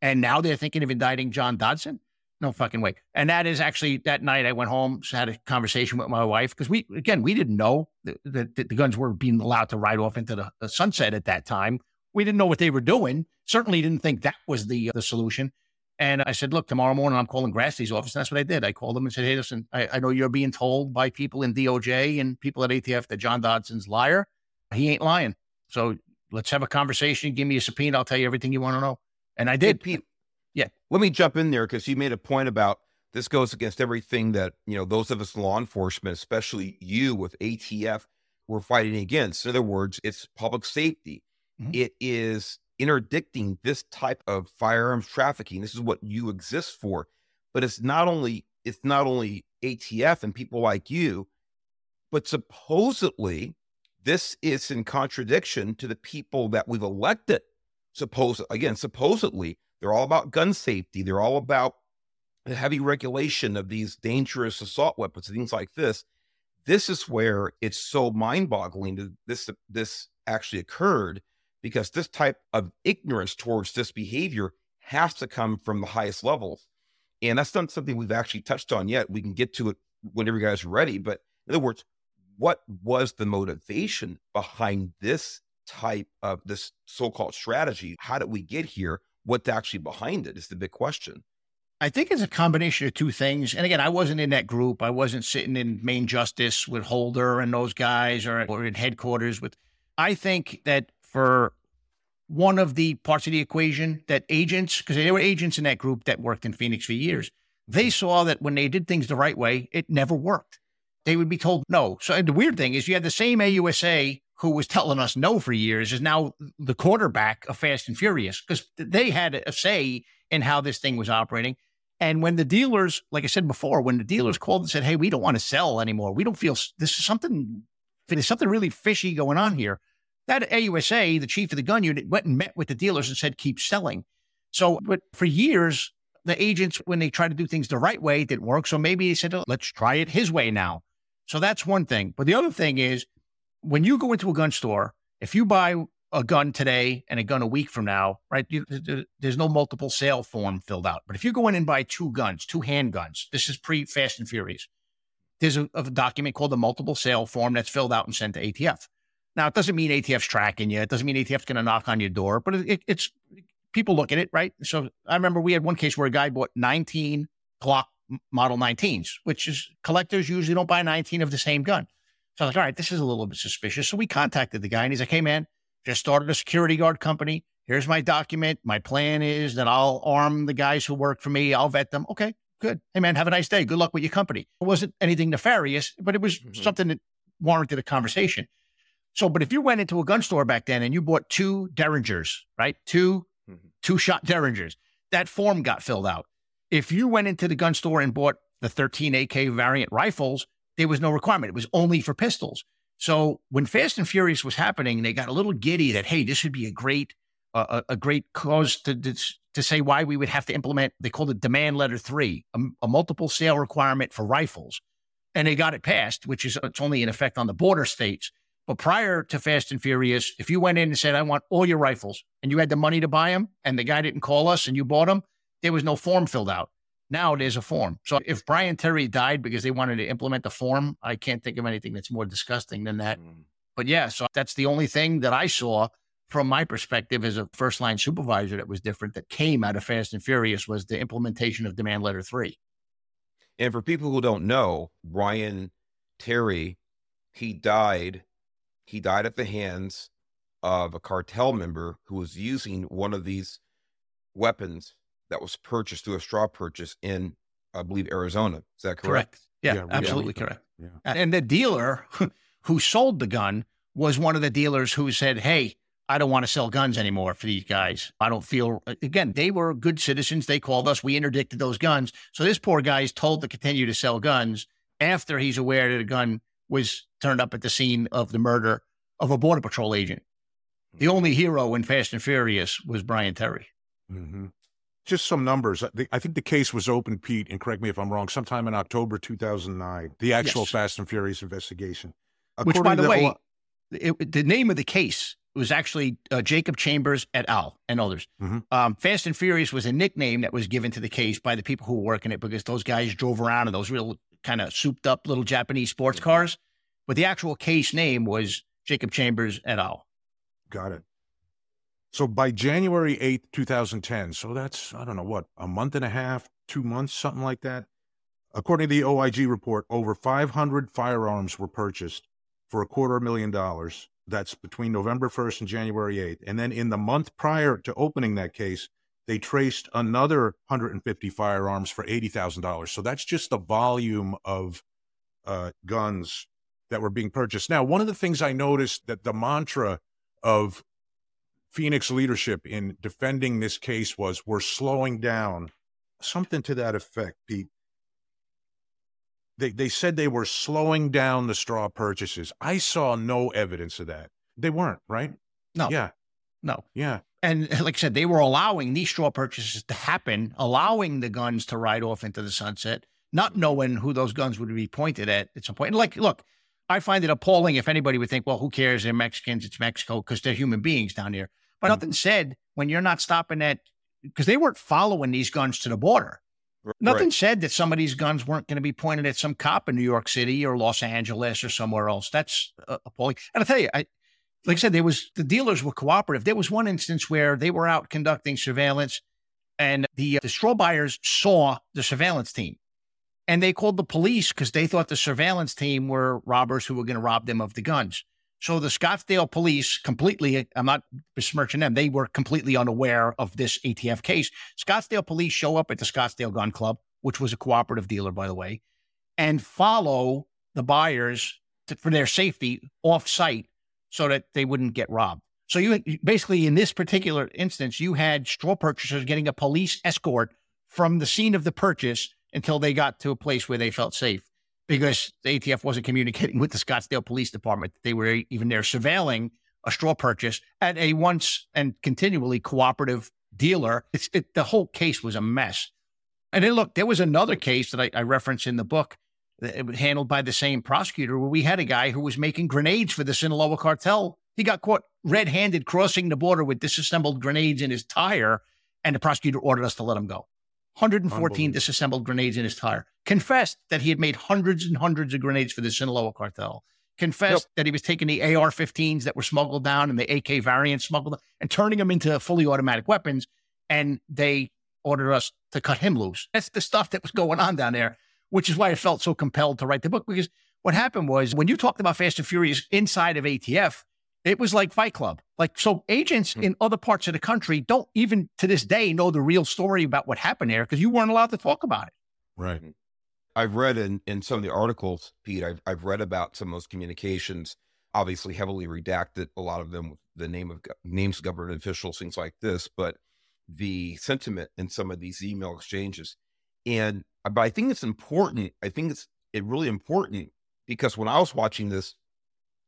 And now they're thinking of indicting John Dodson no fucking way. And that is actually that night I went home, had a conversation with my wife because we, again, we didn't know that, that, the guns were being allowed to ride off into the, the, sunset at that time. We didn't know what they were doing. Certainly didn't think that was the uh, the solution. And I said, look, tomorrow morning I'm calling Grassley's office. And that's what I did. I called them and said, hey, listen, I, I know you're being told by people in DOJ and people at ATF that John Dodson's liar. He ain't lying. So let's have a conversation. Give me a subpoena. I'll tell you everything you want to know. And I did. Hey, Pete, yeah. Let me jump in there because you made a point about this goes against everything that, you know, those of us in law enforcement, especially you with ATF, we're fighting against. In other words, it's public safety. Mm-hmm. It is interdicting this type of firearms trafficking. This is what you exist for. But it's not only it's not only ATF and people like you, but supposedly this is in contradiction to the people that we've elected. Suppose again, supposedly they're all about gun safety. They're all about the heavy regulation of these dangerous assault weapons, things like this. This is where it's so mind-boggling that this this actually occurred because this type of ignorance towards this behavior has to come from the highest levels. And that's not something we've actually touched on yet. We can get to it whenever you guys are ready. But in other words, what was the motivation behind this type of this so-called strategy? How did we get here? what's actually behind it is the big question. I think it's a combination of two things. And again, I wasn't in that group. I wasn't sitting in main justice with Holder and those guys or, or in headquarters with. I think that for one of the parts of the equation that agents, because there were agents in that group that worked in Phoenix for years, they saw that when they did things the right way, it never worked. They would be told no. So the weird thing is you had the same AUSA who was telling us no for years, is now the quarterback of Fast and Furious because they had a say in how this thing was operating. And when the dealers, like I said before, when the dealers called and said, "Hey, we don't want to sell anymore. We don't feel this is something. There's something really fishy going on here." That AUSA, the chief of the gun unit, went and met with the dealers and said, "Keep selling." So, but for years, the agents, when they tried to do things the right way, didn't work. So maybe they said, oh, "Let's try it his way now." So that's one thing. But the other thing is when you go into a gun store, if you buy a gun today and a gun a week from now, right? You, there's no multiple sale form filled out. But if you go in and buy two guns, two handguns, this is pre Fast and Furious. There's a, a, document called the multiple sale form that's filled out and sent to ATF. Now, it doesn't mean ATF's tracking you. It doesn't mean ATF's going to knock on your door, but it, it, it's people look at it, right? So I remember we had one case where a guy bought 19 Glock Model 19s, which is collectors usually don't buy 19 of the same gun. So I was like, all right, this is a little bit suspicious. So we contacted the guy and he's like, hey, man, just started a security guard company. Here's my document. My plan is that I'll arm the guys who work for me. I'll vet them. Okay, good. Hey, man, have a nice day. Good luck with your company. It wasn't anything nefarious, but it was mm-hmm. something that warranted a conversation. So, but if you went into a gun store back then and you bought two Derringers, right? 2 mm-hmm. two shot Derringers, that form got filled out. If you went into the gun store and bought the 13 AK variant rifles, there was no requirement. It was only for pistols. So when Fast and Furious was happening, they got a little giddy that hey, this would be a great uh, a, a, great cause to, to, to say why we would have to implement. They called it Demand Letter Three, a, a, multiple sale requirement for rifles, and they got it passed, which is it's only in effect on the border states. But prior to Fast and Furious, if you went in and said, "I want all your rifles," and you had the money to buy them, and the guy didn't call us and you bought them, there was no form filled out. Now there's a form. So if Brian Terry died because they wanted to implement the form, I can't think of anything that's more disgusting than that. Mm. But yeah, so that's the only thing that I saw from my perspective as a first line supervisor that was different that came out of Fast and Furious was the implementation of demand letter three. And for people who don't know, Brian Terry, he died. He died at the hands of a cartel member who was using one of these weapons that was purchased through a straw purchase in, I believe, Arizona. Is that correct? Correct. Yeah, yeah absolutely yeah. correct. Yeah. And the dealer who sold the gun was one of the dealers who said, Hey, I don't want to sell guns anymore for these guys. I don't feel, again, they were good citizens. They called us. We interdicted those guns. So this poor guy is told to continue to sell guns after he's aware that a gun was turned up at the scene of the murder of a Border Patrol agent. The only hero in Fast and Furious was Brian Terry. Mm-hmm just some numbers. I think the case was open, Pete, and correct me if I'm wrong, sometime in October 2009, the actual yes. Fast and Furious investigation. According Which, by the, the way, it, the name of the case was actually uh, Jacob Chambers et al. and others. Mm-hmm. Um, Fast and Furious was a nickname that was given to the case by the people who were working it because those guys drove around in those real kind of souped up little Japanese sports mm-hmm. cars. But the actual case name was Jacob Chambers et al. Got it. So by January 8th, 2010, so that's, I don't know what, a month and a half, two months, something like that. According to the OIG report, over 500 firearms were purchased for a quarter million dollars. That's between November 1st and January 8th. And then in the month prior to opening that case, they traced another 150 firearms for $80,000. So that's just the volume of uh, guns that were being purchased. Now, one of the things I noticed that the mantra of Phoenix leadership in defending this case was we're slowing down, something to that effect, Pete. They, they said they were slowing down the straw purchases. I saw no evidence of that. They weren't, right? No. Yeah. No. Yeah. And like I said, they were allowing these straw purchases to happen, allowing the guns to ride off into the sunset, not knowing who those guns would be pointed at at some point. And like, look, I find it appalling if anybody would think, well, who cares? They're Mexicans. It's Mexico because they're human beings down here. But mm-hmm. nothing said when you're not stopping at because they weren't following these guns to the border. Right. Nothing said that some of these guns weren't going to be pointed at some cop in New York City or Los Angeles or somewhere else. That's uh, appalling. And I tell you, I like I said, there was the dealers were cooperative. There was one instance where they were out conducting surveillance, and the uh, the straw buyers saw the surveillance team, and they called the police because they thought the surveillance team were robbers who were going to rob them of the guns. So the Scottsdale police completely, I'm not besmirching them, they were completely unaware of this ATF case. Scottsdale police show up at the Scottsdale Gun Club, which was a cooperative dealer, by the way, and follow the buyers to, for their safety off site so that they wouldn't get robbed. So you basically, in this particular instance, you had straw purchasers getting a police escort from the scene of the purchase until they got to a place where they felt safe because the ATF wasn't communicating with the Scottsdale Police Department. They were even there surveilling a straw purchase at a once and continually cooperative dealer. It, the whole case was a mess. And then look, there was another case that I, I reference in the book handled by the same prosecutor where we had a guy who was making grenades for the Sinaloa cartel He got caught red handed crossing the border with disassembled grenades in his tire, and the prosecutor ordered us to let him go. 114 disassembled grenades in his tire. Confessed that he had made hundreds and hundreds of grenades for the Sinaloa cartel. Confessed yep. that he was taking the AR 15s that were smuggled down and the AK variants smuggled and turning them into fully automatic weapons. And they ordered us to cut him loose. That's the stuff that was going on down there, which is why I felt so compelled to write the book. Because what happened was when you talked about Fast and Furious inside of ATF, it was like Fight Club. Like, so agents mm-hmm. in other parts of the country don't even to this day know the real story about what happened there because you weren't allowed to talk about it. Right. Hmm. I've read in, in some of the articles, Pete, I've, I've read about some of those communications, obviously heavily redacted, a lot of them with the name of names of government officials, things like this, but the sentiment in some of these email exchanges. And, uh, but I think it's important. I think it's it really important because when I was watching this,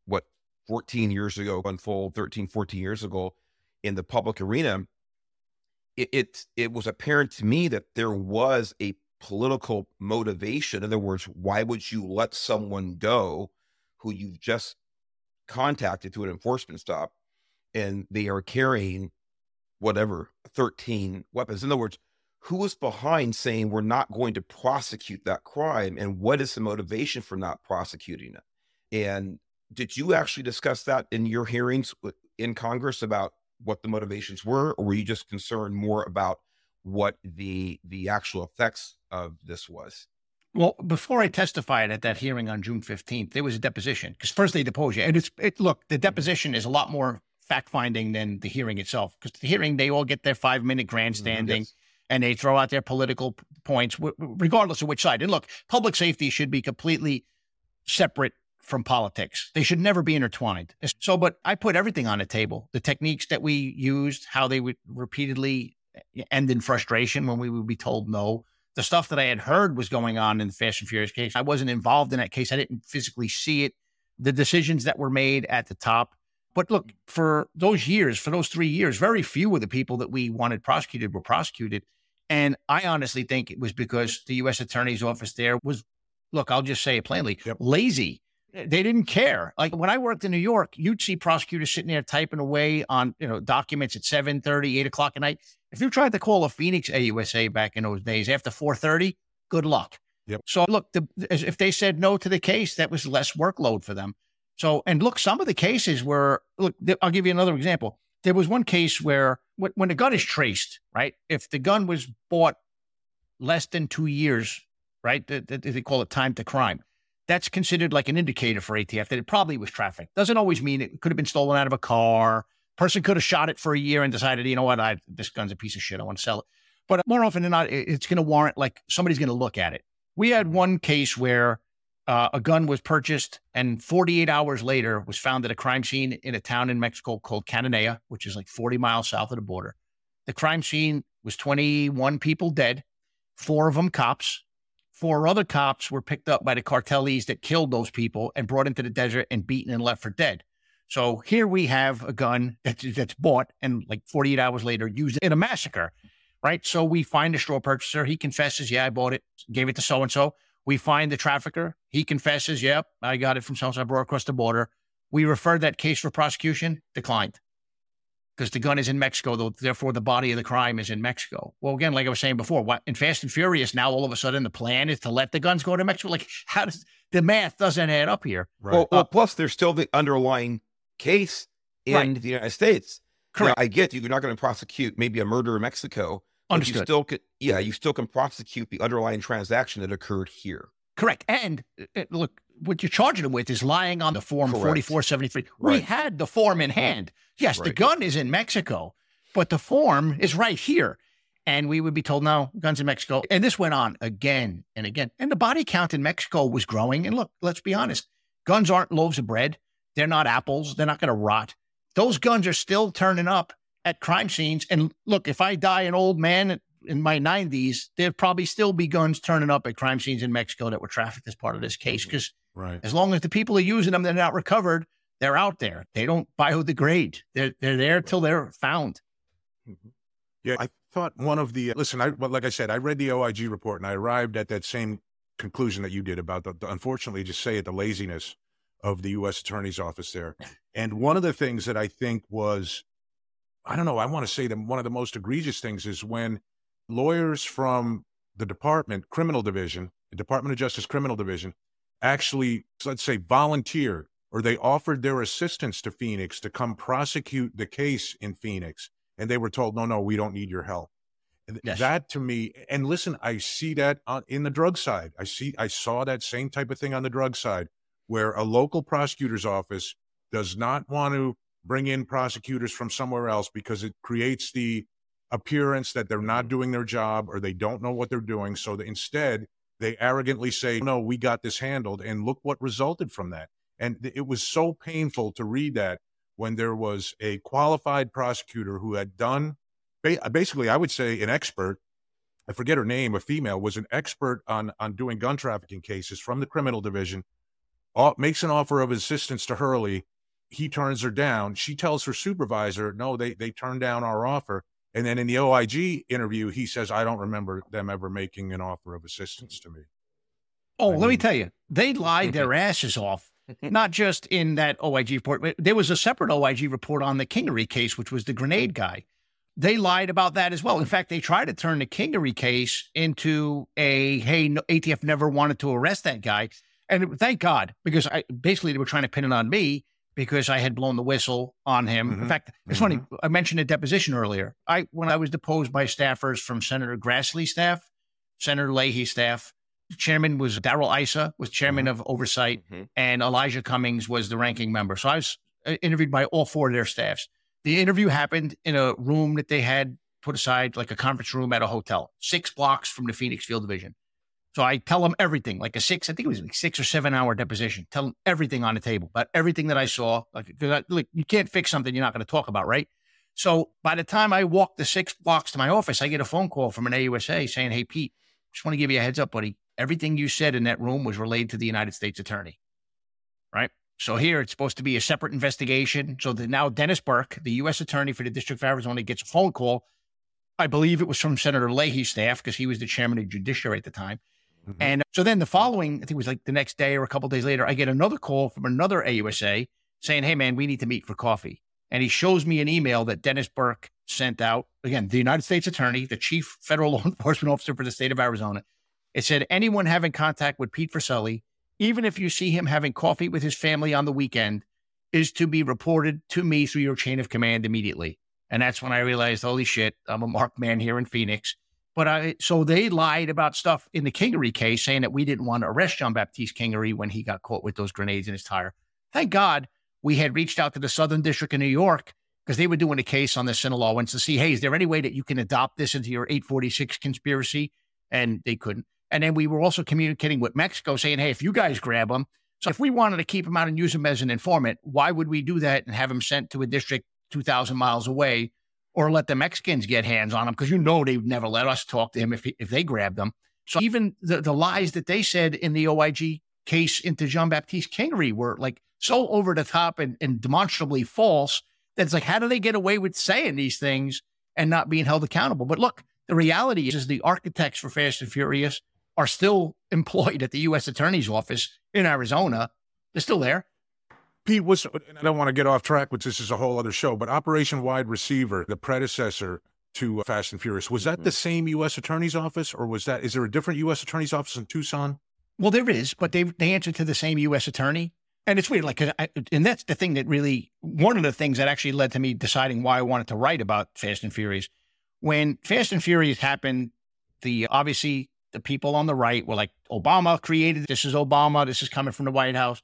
what 14 years ago unfold 13 14 years ago in the public arena it, it, it was apparent to me that there was a political motivation in other words why would you let someone go who you've just contacted to an enforcement stop and they are carrying whatever 13 weapons in other words who was behind saying we're not going to prosecute that crime and what is the motivation for not prosecuting it and did you actually discuss that in your hearings in Congress about what the motivations were, or were you just concerned more about what the the actual effects of this was? Well, before I testified at that hearing on June fifteenth, there was a deposition because first they depose you, and it's it. Look, the mm-hmm. deposition is a lot more fact finding than the hearing itself because the hearing they all get their five minute grandstanding. Yes. And they throw out their political points, regardless of which side. And look, public safety should be completely separate from politics. They should never be intertwined. So, but I put everything on the table the techniques that we used, how they would repeatedly end in frustration when we would be told no. The stuff that I had heard was going on in the Fast and Furious case. I wasn't involved in that case. I didn't physically see it. The decisions that were made at the top. But look, for those years, for those three years, very few of the people that we wanted prosecuted were prosecuted. And I honestly think it was because the U.S. Attorney's Office there was, look, I'll just say it plainly, yep. lazy they didn't care. Like when I worked in New York, you'd see prosecutors sitting there typing away on, you know, documents at 7 30, 8 o'clock at night. If you tried to call a Phoenix AUSA back in those days after 4:30, good luck. Yep. So look, the, if they said no to the case, that was less workload for them. So, and look, some of the cases were, look, I'll give you another example. There was one case where when the gun is traced, right? If the gun was bought less than two years, right? They call it time to crime that's considered like an indicator for ATF that it probably was traffic. Doesn't always mean it could have been stolen out of a car. Person could have shot it for a year and decided, you know what, I this gun's a piece of shit. I want to sell it. But more often than not, it's going to warrant like somebody's going to look at it. We had one case where uh, a gun was purchased and 48 hours later was found at a crime scene in a town in Mexico called Cananea, which is like 40 miles south of the border. The crime scene was 21 people dead, four of them cops, Four other cops were picked up by the cartels that killed those people and brought into the desert and beaten and left for dead. So here we have a gun that's, that's bought and like 48 hours later used in a massacre, right? So we find the straw purchaser. He confesses, yeah, I bought it, gave it to so and so. We find the trafficker. He confesses, yep, I got it from so and so. I brought across the border. We referred that case for prosecution, declined because the gun is in Mexico, though, therefore the body of the crime is in Mexico. Well, again, like I was saying before, what in Fast and Furious, now all of a sudden the plan is to let the guns go to Mexico. Like, how does the math doesn't add up here? Right. Well, well, uh, plus there's still the underlying case in right. the United States. Correct. Now, I get you, you're not going to prosecute maybe a murder in Mexico. Understood. You still could, yeah, you still can prosecute the underlying transaction that occurred here. Correct. And uh, look, what you're charging them with is lying on the form 4473. Right. We had the form in hand. Yes, right. the gun is in Mexico, but the form is right here. And we would be told, no, guns in Mexico. And this went on again and again. And the body count in Mexico was growing. And look, let's be honest guns aren't loaves of bread. They're not apples. They're not going to rot. Those guns are still turning up at crime scenes. And look, if I die an old man in my 90s, there'd probably still be guns turning up at crime scenes in Mexico that were trafficked as part of this case. Because mm-hmm. right. as long as the people are using them, they're not recovered, they're out there. They don't biodegrade. They're they're there till they're found. Mm-hmm. Yeah, I thought one of the listen. I well, like I said, I read the OIG report and I arrived at that same conclusion that you did about the, the unfortunately, just say it, the laziness of the U.S. Attorney's Office there. And one of the things that I think was, I don't know, I want to say that one of the most egregious things is when lawyers from the department, criminal division, the Department of Justice criminal division, actually, let's say, volunteered or they offered their assistance to Phoenix to come prosecute the case in Phoenix. And they were told, no, no, we don't need your help. Yes. That to me, and listen, I see that on, in the drug side. I see, I saw that same type of thing on the drug side, where a local prosecutor's office does not want to bring in prosecutors from somewhere else because it creates the appearance that they're not doing their job or they don't know what they're doing. So instead, they arrogantly say, "No, we got this handled," and look what resulted from that. And it was so painful to read that when there was a qualified prosecutor who had done basically, I would say an expert. I forget her name, a female, was an expert on on doing gun trafficking cases from the criminal division. makes an offer of assistance to Hurley. He turns her down. She tells her supervisor, "No, they they turned down our offer." And then in the OIG interview, he says, "I don't remember them ever making an offer of assistance to me." Oh, I let mean, me tell you, they lied mm-hmm. their asses off. Mm-hmm. Not just in that OIG report, there was a separate OIG report on the Kingery case, which was the grenade guy they lied about that as well. In fact, they tried to turn the Kingery case into a hey, no, ATF never wanted to arrest that guy, and thank God because I basically they were trying to pin it on me because I had blown the whistle on him. Mm-hmm. In fact, it's mm-hmm. funny. I mentioned a deposition earlier. I when I was deposed by staffers from Senator Grassley's staff, Senator Leahy's staff. The chairman was Darrell Issa, was chairman mm-hmm. of oversight, mm-hmm. and Elijah Cummings was the ranking member. So I was uh, interviewed by all four of their staffs. The interview happened in a room that they had put aside, like a conference room at a hotel, six blocks from the Phoenix Field Division. So I tell them everything, like a six, I think it was like six or seven hour deposition. Tell them everything on the table about everything that I saw. Like, because look, you can't fix something you're not going to talk about, right? So by the time I walk the six blocks to my office, I get a phone call from an AUSA saying, Hey, Pete, just want to give you a heads up, buddy. Everything you said in that room was relayed to the United States attorney, right? So here it's supposed to be a separate investigation. So that now Dennis Burke, the U.S. attorney for the District of Arizona, gets a phone call. I believe it was from Senator Leahy's staff because he was the chairman of Judiciary at the time. Mm-hmm. And so then the following, I think it was like the next day or a couple days later, I get another call from another AUSA saying, Hey, man, we need to meet for coffee. And he shows me an email that Dennis Burke sent out. Again, the United States attorney, the chief federal law enforcement officer for the state of Arizona. It said, Anyone having contact with Pete Forcelli even if you see him having coffee with his family on the weekend, is to be reported to me through your chain of command immediately. And that's when I realized, holy shit, I'm a marked man here in Phoenix. But I, so they lied about stuff in the Kingery case, saying that we didn't want to arrest Jean Baptiste Kingery when he got caught with those grenades in his tire. Thank God we had reached out to the Southern District of New York because they were doing a case on the Sinaloans to see, hey, is there any way that you can adopt this into your 846 conspiracy? And they couldn't. And then we were also communicating with Mexico saying, hey, if you guys grab them, so if we wanted to keep him out and use him as an informant, why would we do that and have him sent to a district 2,000 miles away or let the Mexicans get hands on him? Because you know they would never let us talk to him if, if they grabbed them. So even the, the lies that they said in the OIG case into Jean Baptiste Kingery were like so over the top and, and demonstrably false that it's like, how do they get away with saying these things and not being held accountable? But look, the reality is, is the architects for Fast and Furious are still employed at the U.S. Attorney's Office in Arizona. They're still there. Pete, was I don't want to get off track, which this is a whole other show, but Operation Wide Receiver, the predecessor to Fast and Furious, was that the mm-hmm. same U.S. Attorney's Office, or was that is there a different U.S. Attorney's Office in Tucson? Well, there is, but they they answer to the same U.S. Attorney, and it's weird. Like, I, and that's the thing that really one of the things that actually led to me deciding why I wanted to write about Fast and Furious. When Fast and Furious happened, the obviously the people on the right were like, Obama created this is Obama, this is coming from the White House.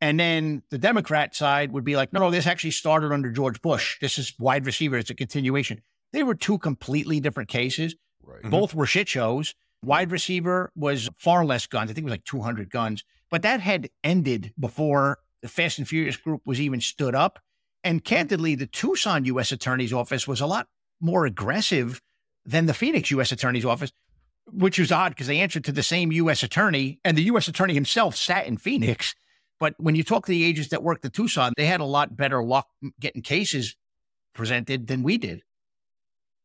And then the Democrat side would be like, no, no, this actually started under George Bush. This is wide receiver. It's a continuation. They were two completely different cases. Right. Mm-hmm. Both were shit shows. Wide receiver was far less guns. I think it was like 200 guns, but that had ended before the Fast and Furious group was even stood up. And candidly, the Tucson U.S. Attorney's Office was a lot more aggressive than the Phoenix U.S. Attorney's Office which is odd because they answered to the same U.S. attorney, and the U.S. attorney himself sat in Phoenix. But when you talk to the agents that worked at Tucson, they had a lot better luck getting cases presented than we did.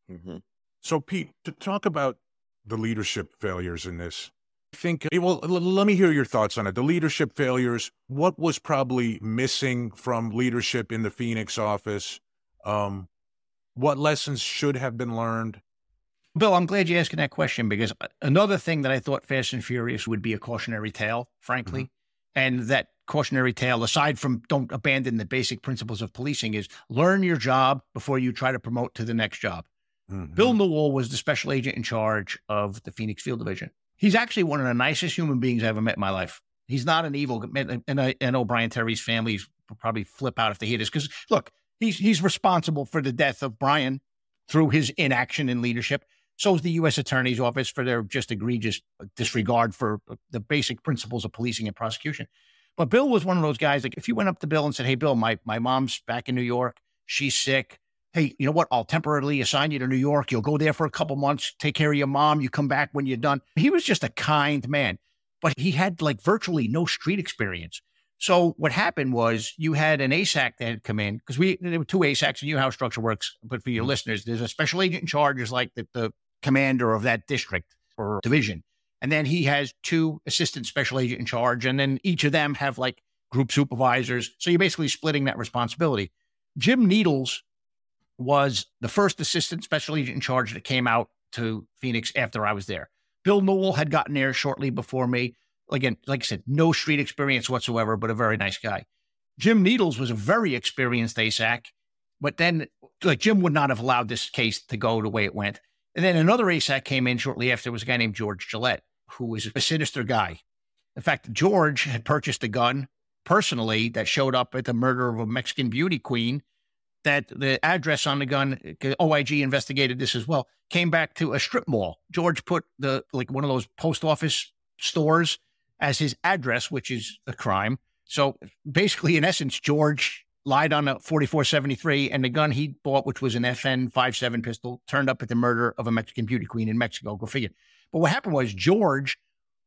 Mm-hmm. So, Pete, to talk about the leadership failures in this, I think, eh, well, let me hear your thoughts on it. The leadership failures, what was probably missing from leadership in the Phoenix office? Um, what lessons should have been learned? Bill, I'm glad you're asking that question because uh, another thing that I thought Fast and Furious would be a cautionary tale, frankly, mm-hmm. and that cautionary tale, aside from don't abandon the basic principles of policing, is learn your job before you try to promote to the next job. Mm-hmm. Bill Newell was the special agent in charge of the Phoenix Field Division. He's actually one of the nicest human beings I ever met in my life. He's not an evil, man, and I, know Brian Terry's family will probably flip out if they hear this because look, he's he's responsible for the death of Brian through his inaction and leadership. So is the U.S. Attorney's Office for their just egregious disregard for the basic principles of policing and prosecution. But Bill was one of those guys. Like if you went up to Bill and said, "Hey, Bill, my my mom's back in New York. She's sick. Hey, you know what? I'll temporarily assign you to New York. You'll go there for a couple months, take care of your mom. You come back when you're done." He was just a kind man, but he had like virtually no street experience. So what happened was you had an ASAC that had come in because we there were two ASACs. And you know how structure works, but for your mm-hmm. listeners, there's a special agent in charge, is like the, the commander of that district or division. And then he has two assistant special agent in charge. And then each of them have like group supervisors. So you're basically splitting that responsibility. Jim Needles was the first assistant special agent in charge that came out to Phoenix after I was there. Bill Newell had gotten there shortly before me. Again, like I said, no street experience whatsoever, but a very nice guy. Jim Needles was a very experienced ASAC, but then like Jim would not have allowed this case to go the way it went. And then another ASAC came in shortly after. Was a guy named George Gillett, who was a sinister guy. In fact, George had purchased a gun personally that showed up at the murder of a Mexican beauty queen. That the address on the gun, OIG investigated this as well, came back to a strip mall. George put the like one of those post office stores as his address, which is a crime. So basically, in essence, George lied on a 4473 and the gun he bought, which was an FN 57 pistol, turned up at the murder of a Mexican beauty queen in Mexico. Go figure. But what happened was George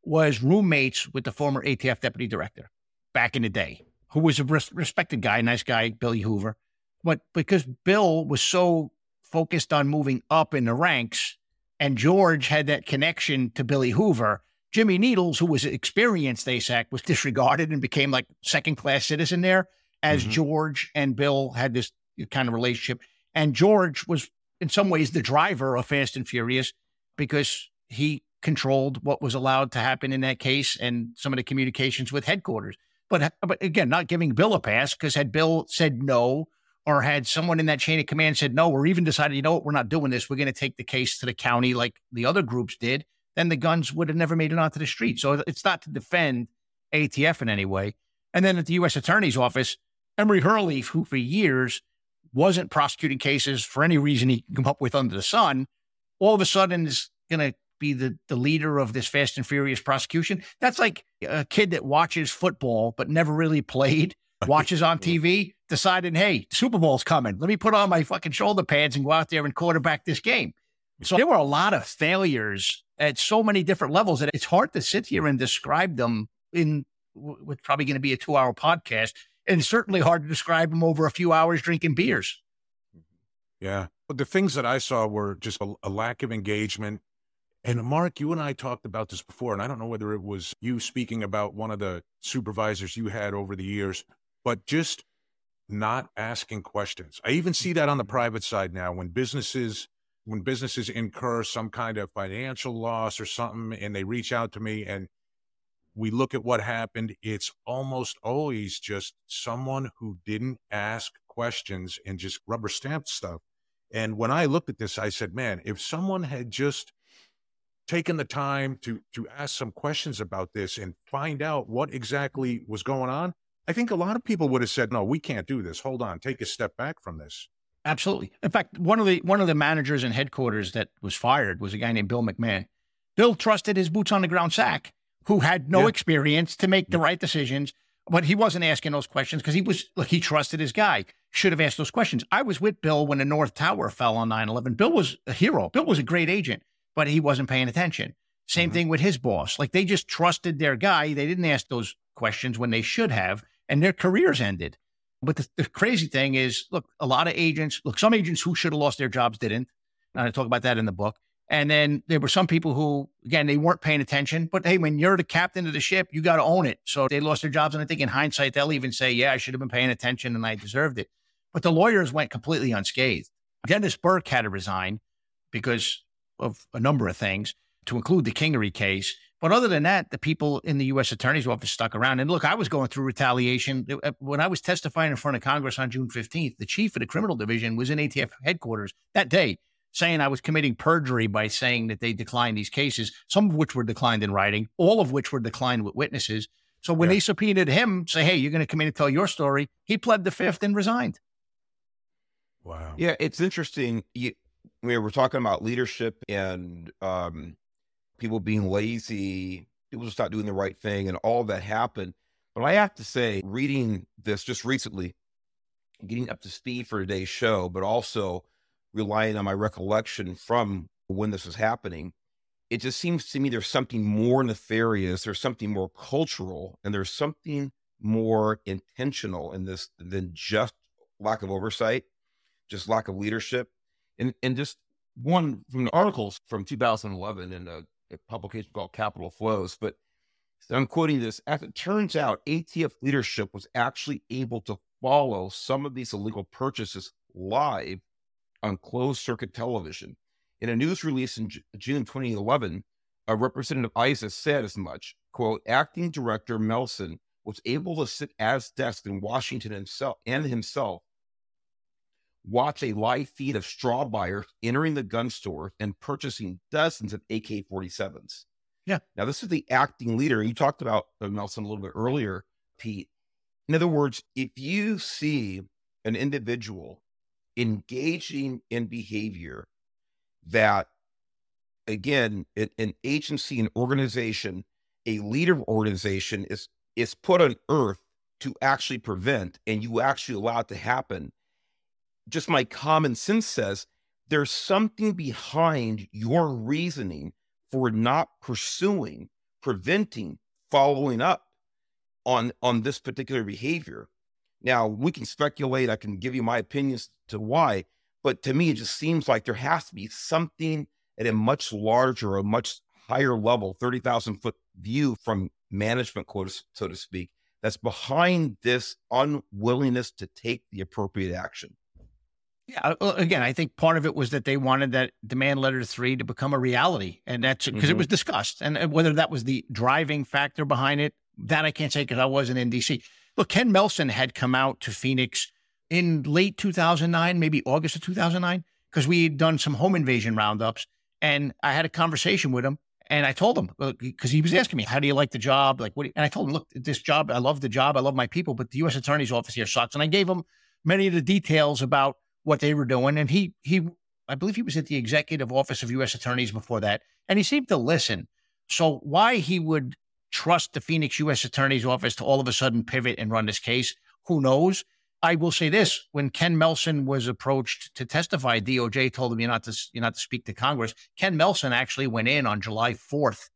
was roommates with the former ATF deputy director back in the day, who was a res- respected guy, nice guy, Billy Hoover. But because Bill was so focused on moving up in the ranks and George had that connection to Billy Hoover, Jimmy Needles, who was experienced ASAC, was disregarded and became like second class citizen there as mm-hmm. George and Bill had this kind of relationship. And George was, in some ways, the driver of Fast and Furious because he controlled what was allowed to happen in that case and some of the communications with headquarters. But, but again, not giving Bill a pass because had Bill said no, or had someone in that chain of command said no, or even decided, you know what, we're not doing this, we're going to take the case to the county like the other groups did, then the guns would have never made it onto the street. So it's not to defend ATF in any way. And then at the U.S. Attorney's Office, Emory Hurley, who for years wasn't prosecuting cases for any reason he can come up with under the sun, all of a sudden is going to be the, the leader of this Fast and Furious prosecution. That's like a kid that watches football but never really played, watches on TV, deciding, hey, Super Bowl's coming. Let me put on my fucking shoulder pads and go out there and quarterback this game. So there were a lot of failures at so many different levels that it's hard to sit here and describe them in what's probably going to be a two hour podcast and certainly hard to describe them over a few hours drinking beers. Mm-hmm. Yeah. But the things that I saw were just a, a, lack of engagement. And Mark, you and I talked about this before, and I don't know whether it was you speaking about one of the supervisors you had over the years, but just not asking questions. I even see that on the mm-hmm. private side now when businesses when businesses incur some kind of financial loss or something and they reach out to me and we look at what happened, it's almost always just someone who didn't ask questions and just rubber stamped stuff. And when I looked at this, I said, man, if someone had just taken the time to to ask some questions about this and find out what mm-hmm. exactly was going on, I think a lot of people would have said, no, we can't do this. Hold on, take a step back from this. Absolutely. In fact, one of the one of the managers in headquarters that was fired was a guy named Bill McMahon. Bill trusted his boots on the ground SAC, who had no yeah. experience to make the right decisions. But he wasn't asking those questions because he was like he trusted his guy. Should have asked those questions. I was with Bill when the North Tower fell on 9-11. Bill was a hero. Bill was a great agent, but he wasn't paying attention. Same mm-hmm. thing with his boss. Like they just trusted their guy. They didn't ask those questions when they should have, and their careers ended. But the, the crazy thing is, look, a lot of agents, look, some agents who should have lost their jobs didn't. And I talk about that in the book. And then there were some people who, again, they weren't paying attention. But hey, when you're the captain of the ship, you got to own it. So they lost their jobs. And I think in hindsight, they'll even say, yeah, I should have been paying attention and I deserved it. But the lawyers went completely unscathed. Dennis Burke had to resign because of a number of things, to include the Kingery case. But other than that, the people in the U.S. Attorney's Office stuck around. And look, I was going through retaliation. Uh, when I was testifying in front of Congress on June 15th, the chief of the criminal division was in ATF headquarters that day saying I was committing perjury by saying that they declined these cases, some of which were declined in writing, all of which were declined with witnesses. So when yeah. they subpoenaed him, say, hey, you're going to come in and tell your story, he pled the fifth and resigned. Wow. Yeah, it's interesting. You, we were talking about leadership and um, people being lazy, people just not doing the right thing, and all that happened. But I have to say, reading this just recently, getting up to speed for today's show, but also relying on my recollection from when this was happening, it just seems to me there's something more nefarious, there's something more cultural, and there's something more intentional in this than just lack of oversight, just lack of leadership. And and just one from the articles from 2011 in a, a publication called Capital Flows, but so I'm quoting this. As it turns out, ATF leadership was actually able to follow some of these illegal purchases live on closed circuit television. In a news release in June 2011, a representative of Issa said as much, quote, acting director Melson was able to sit at his desk in Washington himself and himself watch a live feed of straw buyers entering the gun store and purchasing dozens of AK 47s. Yeah. Now, this is the acting leader. You talked about uh, Melson a little bit earlier, Pete. In other words, if you see an individual engaging in behavior that, again, an agency, an organization, a leader of organization is is put on earth to actually prevent, and you actually allow it to happen. Just my common sense says there's something behind your reasoning for not pursuing, preventing, following up on on this particular behavior. Now, we can speculate. I can give you my opinions to why, but to me, it just seems like there has to be something at a much larger, a much higher level, 30,000 foot view from management, quote, so to speak, that's behind this unwillingness to take the appropriate action. Yeah. Uh, again, I think part of it was that they wanted that demand letter three to become a reality. And that's because mm-hmm. it was discussed. And whether that was the driving factor behind it, that I can't say because I wasn't in DC. Look, Ken Melson had come out to Phoenix in late 2009, maybe August of 2009, because we had done some home invasion roundups. And I had a conversation with him. And I told him, because he was asking me, how do you like the job? Like, what? and I told him, look, this job, I love the job. I love my people, but the U.S. Attorney's Office here sucks. And I gave him many of the details about what they were doing. And he, he, I believe he was at the Executive Office of U.S. Attorneys before that. And he seemed to listen. So why he would trust the Phoenix U.S. Attorney's Office to all of a sudden pivot and run this case. Who knows? I will say this: when Ken Melson was approached to testify, DOJ told him you're not to you're not to speak to Congress. Ken Melson actually went in on July 4th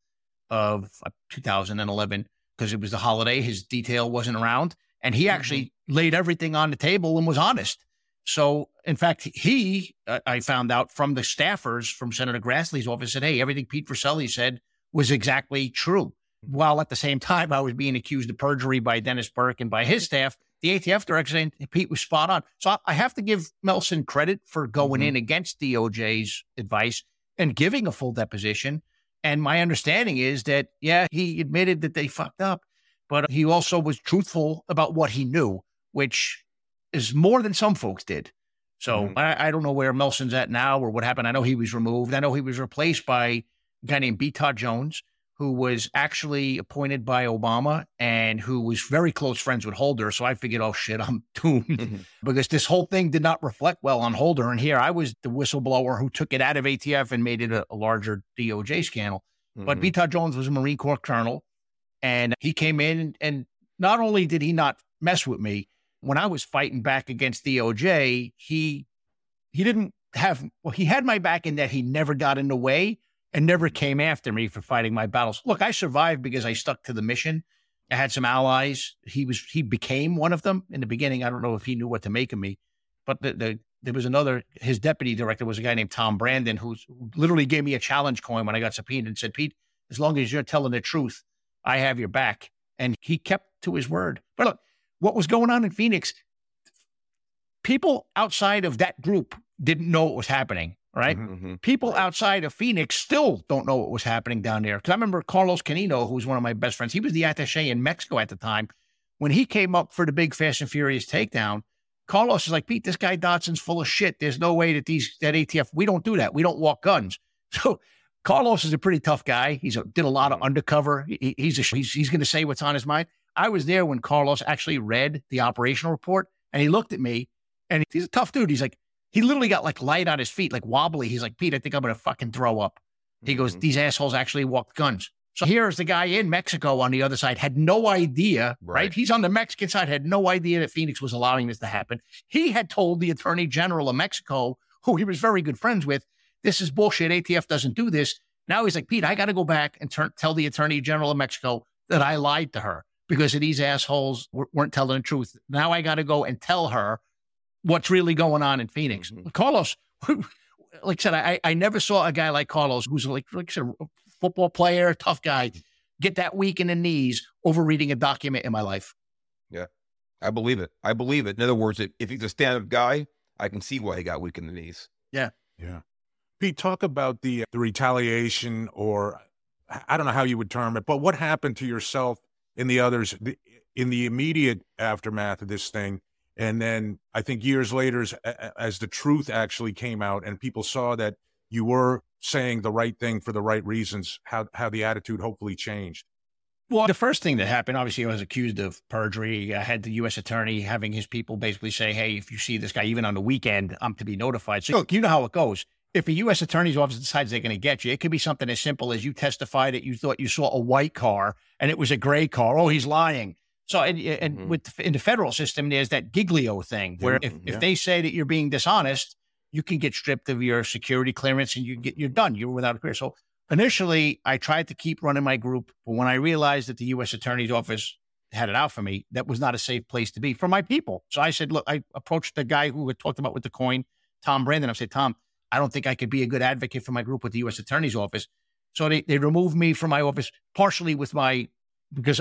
of uh, 2011 because it was the holiday. His detail wasn't around, and he actually mm-hmm. laid everything on the table and was honest. So, in fact, he uh, I found out from the staffers from Senator Grassley's office said, "Hey, everything Pete Forcelli said was exactly true." while at the same time I was being accused of perjury by Dennis Burke and by his staff, the ATF director saying Pete was spot on. So I have to give Melson credit for going mm-hmm. in against DOJ's advice and giving a full deposition. And my understanding is that, yeah, he admitted that they fucked up, but he also was truthful about what he knew, which is more than some folks did. So mm-hmm. I, I, don't know where Melson's at now or what happened. I know he was removed. I know he was replaced by a guy named B. Todd Jones who was actually appointed by Obama and who was very close friends with Holder. So I figured, oh shit, I'm doomed mm-hmm. because this whole thing did not reflect well on Holder. And here I was the whistleblower who took it out of ATF and made it a, a larger DOJ scandal. Mm-hmm. But B. Todd Jones was a Marine Corps colonel and he came in and not only did he not mess with me, when I was fighting back against DOJ, he he didn't have well, he had my back in that he never got in the way, and never came after me for fighting my battles. Look, I survived because I stuck to the mission. I had some allies. He was he became one of them in the beginning. I don't know if he knew what to make of me, but the, the, there was another, his deputy director was a guy named Tom Brandon, who literally gave me a challenge coin when I got subpoenaed and said, Pete, as long as you're telling the truth, I have your back. And he kept to his word. But look, what was going on in Phoenix, people outside of that group didn't know what was happening, right? Mm-hmm. mm-hmm. People outside of Phoenix still don't know what was happening down there. Because I remember Carlos Canino, who was one of my best friends, he was the attache in Mexico at the time. When he came up for the big Fast and Furious takedown, Carlos is like, Pete, this guy Dodson's full of shit. There's no way that these that ATF, we don't do that. We don't walk guns. So Carlos is a pretty tough guy. He's a, did a lot of mm-hmm. undercover. He, he's a, he's he's going to say what's on his mind. I was there when Carlos actually read the operational report, and he looked at me, and he's a tough dude. He's like, he literally got like light on his feet, like wobbly. He's like, Pete, I think I'm going to fucking throw up. He mm-hmm. goes, these assholes actually walked guns. So here's the guy in Mexico on the other side, had no idea, right. right? He's on the Mexican side, had no idea that Phoenix was allowing this to happen. He had told the attorney general of Mexico, who he was very good friends with, this is bullshit. ATF doesn't do this. Now he's like, Pete, I got to go back and turn, tell the attorney general of Mexico that I lied to her because these assholes weren't telling the truth. Now I got to go and tell her what's really going on in Phoenix. Mm-hmm. Carlos, like I said, I, I never saw a guy like Carlos who's like, like I said, football player, tough guy, get that weak in the knees over reading a document in my life. Yeah, I believe it. I believe it. In other words, if he's a stand-up guy, I can see why he got weak in the knees. Yeah. Yeah. Pete, talk about the the retaliation, or I don't know how you would term it, but what happened to yourself and the others in the immediate aftermath of this thing? And then I think years later, as, as the truth actually came out and people saw that you were saying the right thing for the right reasons, how how the attitude hopefully changed. Well, the first thing that happened, obviously, I was accused of perjury. I had the U.S. attorney having his people basically say, "Hey, if you see this guy even on the weekend, I'm to be notified." So, look, you know how it goes. If a U.S. attorney's office decides they're going to get you, it could be something as simple as you testified that you thought you saw a white car and it was a gray car. Oh, he's lying. So, and, and mm-hmm. with in the federal system, there's that Giglio thing where if, yeah. if they say that you're being dishonest, you can get stripped of your security clearance and you get you're done. You're without a career. So initially, I tried to keep running my group, but when I realized that the U.S. Attorney's Office had it out for me, that was not a safe place to be for my people. So I said, look, I approached the guy who had talked about with the coin, Tom Brandon. I said, Tom, I don't think I could be a good advocate for my group with the U.S. Attorney's Office. So they, they removed me from my office partially with my because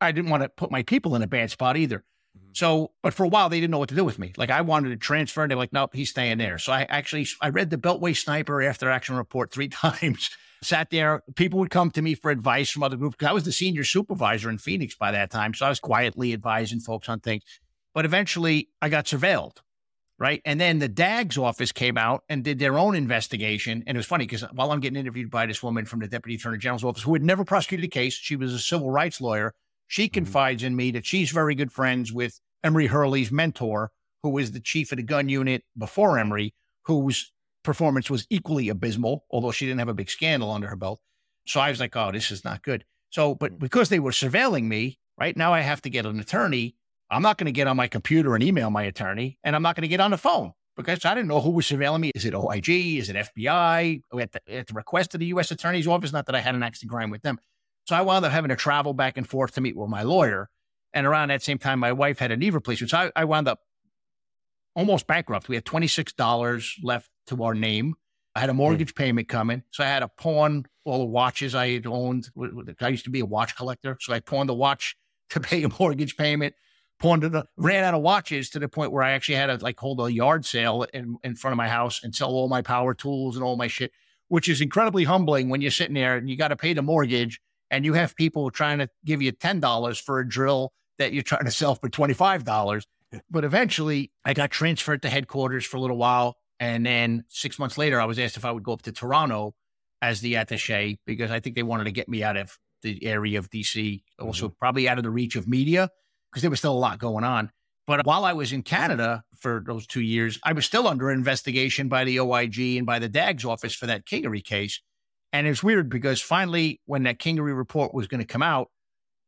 I didn't want to put my people in a bad spot either. Mm-hmm. So, but for a while they didn't know what to do with me. Like I wanted to transfer, and they're like, "Nope, he's staying there." So I actually I read the Beltway Sniper after action report three times. Sat there. People would come to me for advice from other groups. I was the senior supervisor in Phoenix by that time, so I was quietly advising folks on things. But eventually, I got surveilled, right? And then the DAG's office came out and did their own investigation. And it was funny because while I'm getting interviewed by this woman from the Deputy Attorney General's office who had never prosecuted a case, she was a civil rights lawyer she mm-hmm. confides in me that she's very good friends with Emory Hurley's mentor, who was the chief of the gun unit before Emory, whose performance was equally abysmal, although she didn't have a big scandal under her belt. So I was like, oh, this is not good. So, but mm. because they were surveilling me, right now I have to get an attorney. I'm not going to get on my computer and email my attorney, and I'm not going to get on the phone because I didn't know who was surveilling me. Is it OIG? Is it FBI? At the, at the request of the U.S. Attorney's Office, not that I had an axe to grind with them. So I wound up having to travel back and forth to meet with my lawyer. And around that same time, my wife had a knee replacement. So I, I wound up almost bankrupt. We had $26 left to our name. I had a hmm. mortgage payment coming. So I had to pawn all the watches I had owned. I used to be a watch collector. So I pawned the watch to pay a mortgage payment. Pawned the, ran out of watches to the point where I actually had to like hold a yard sale in, in front of my house and sell all my power tools and all my shit, which is incredibly humbling when you're sitting there and you got to pay the mortgage and you have people trying to give you $10 for a drill that you're trying to sell for $25. But eventually I got transferred to headquarters for a little while. And then six months later, I was asked if I would go up to Toronto as the attache because I think they wanted to get me out of the area of DC, also mm-hmm. probably out of the reach of media because there was still a lot going on. But while I was in Canada for those two years, I was still under investigation by the OIG and by the DAG's office for that Kingery case. And it's weird because finally, when that Kingery report was going to come out,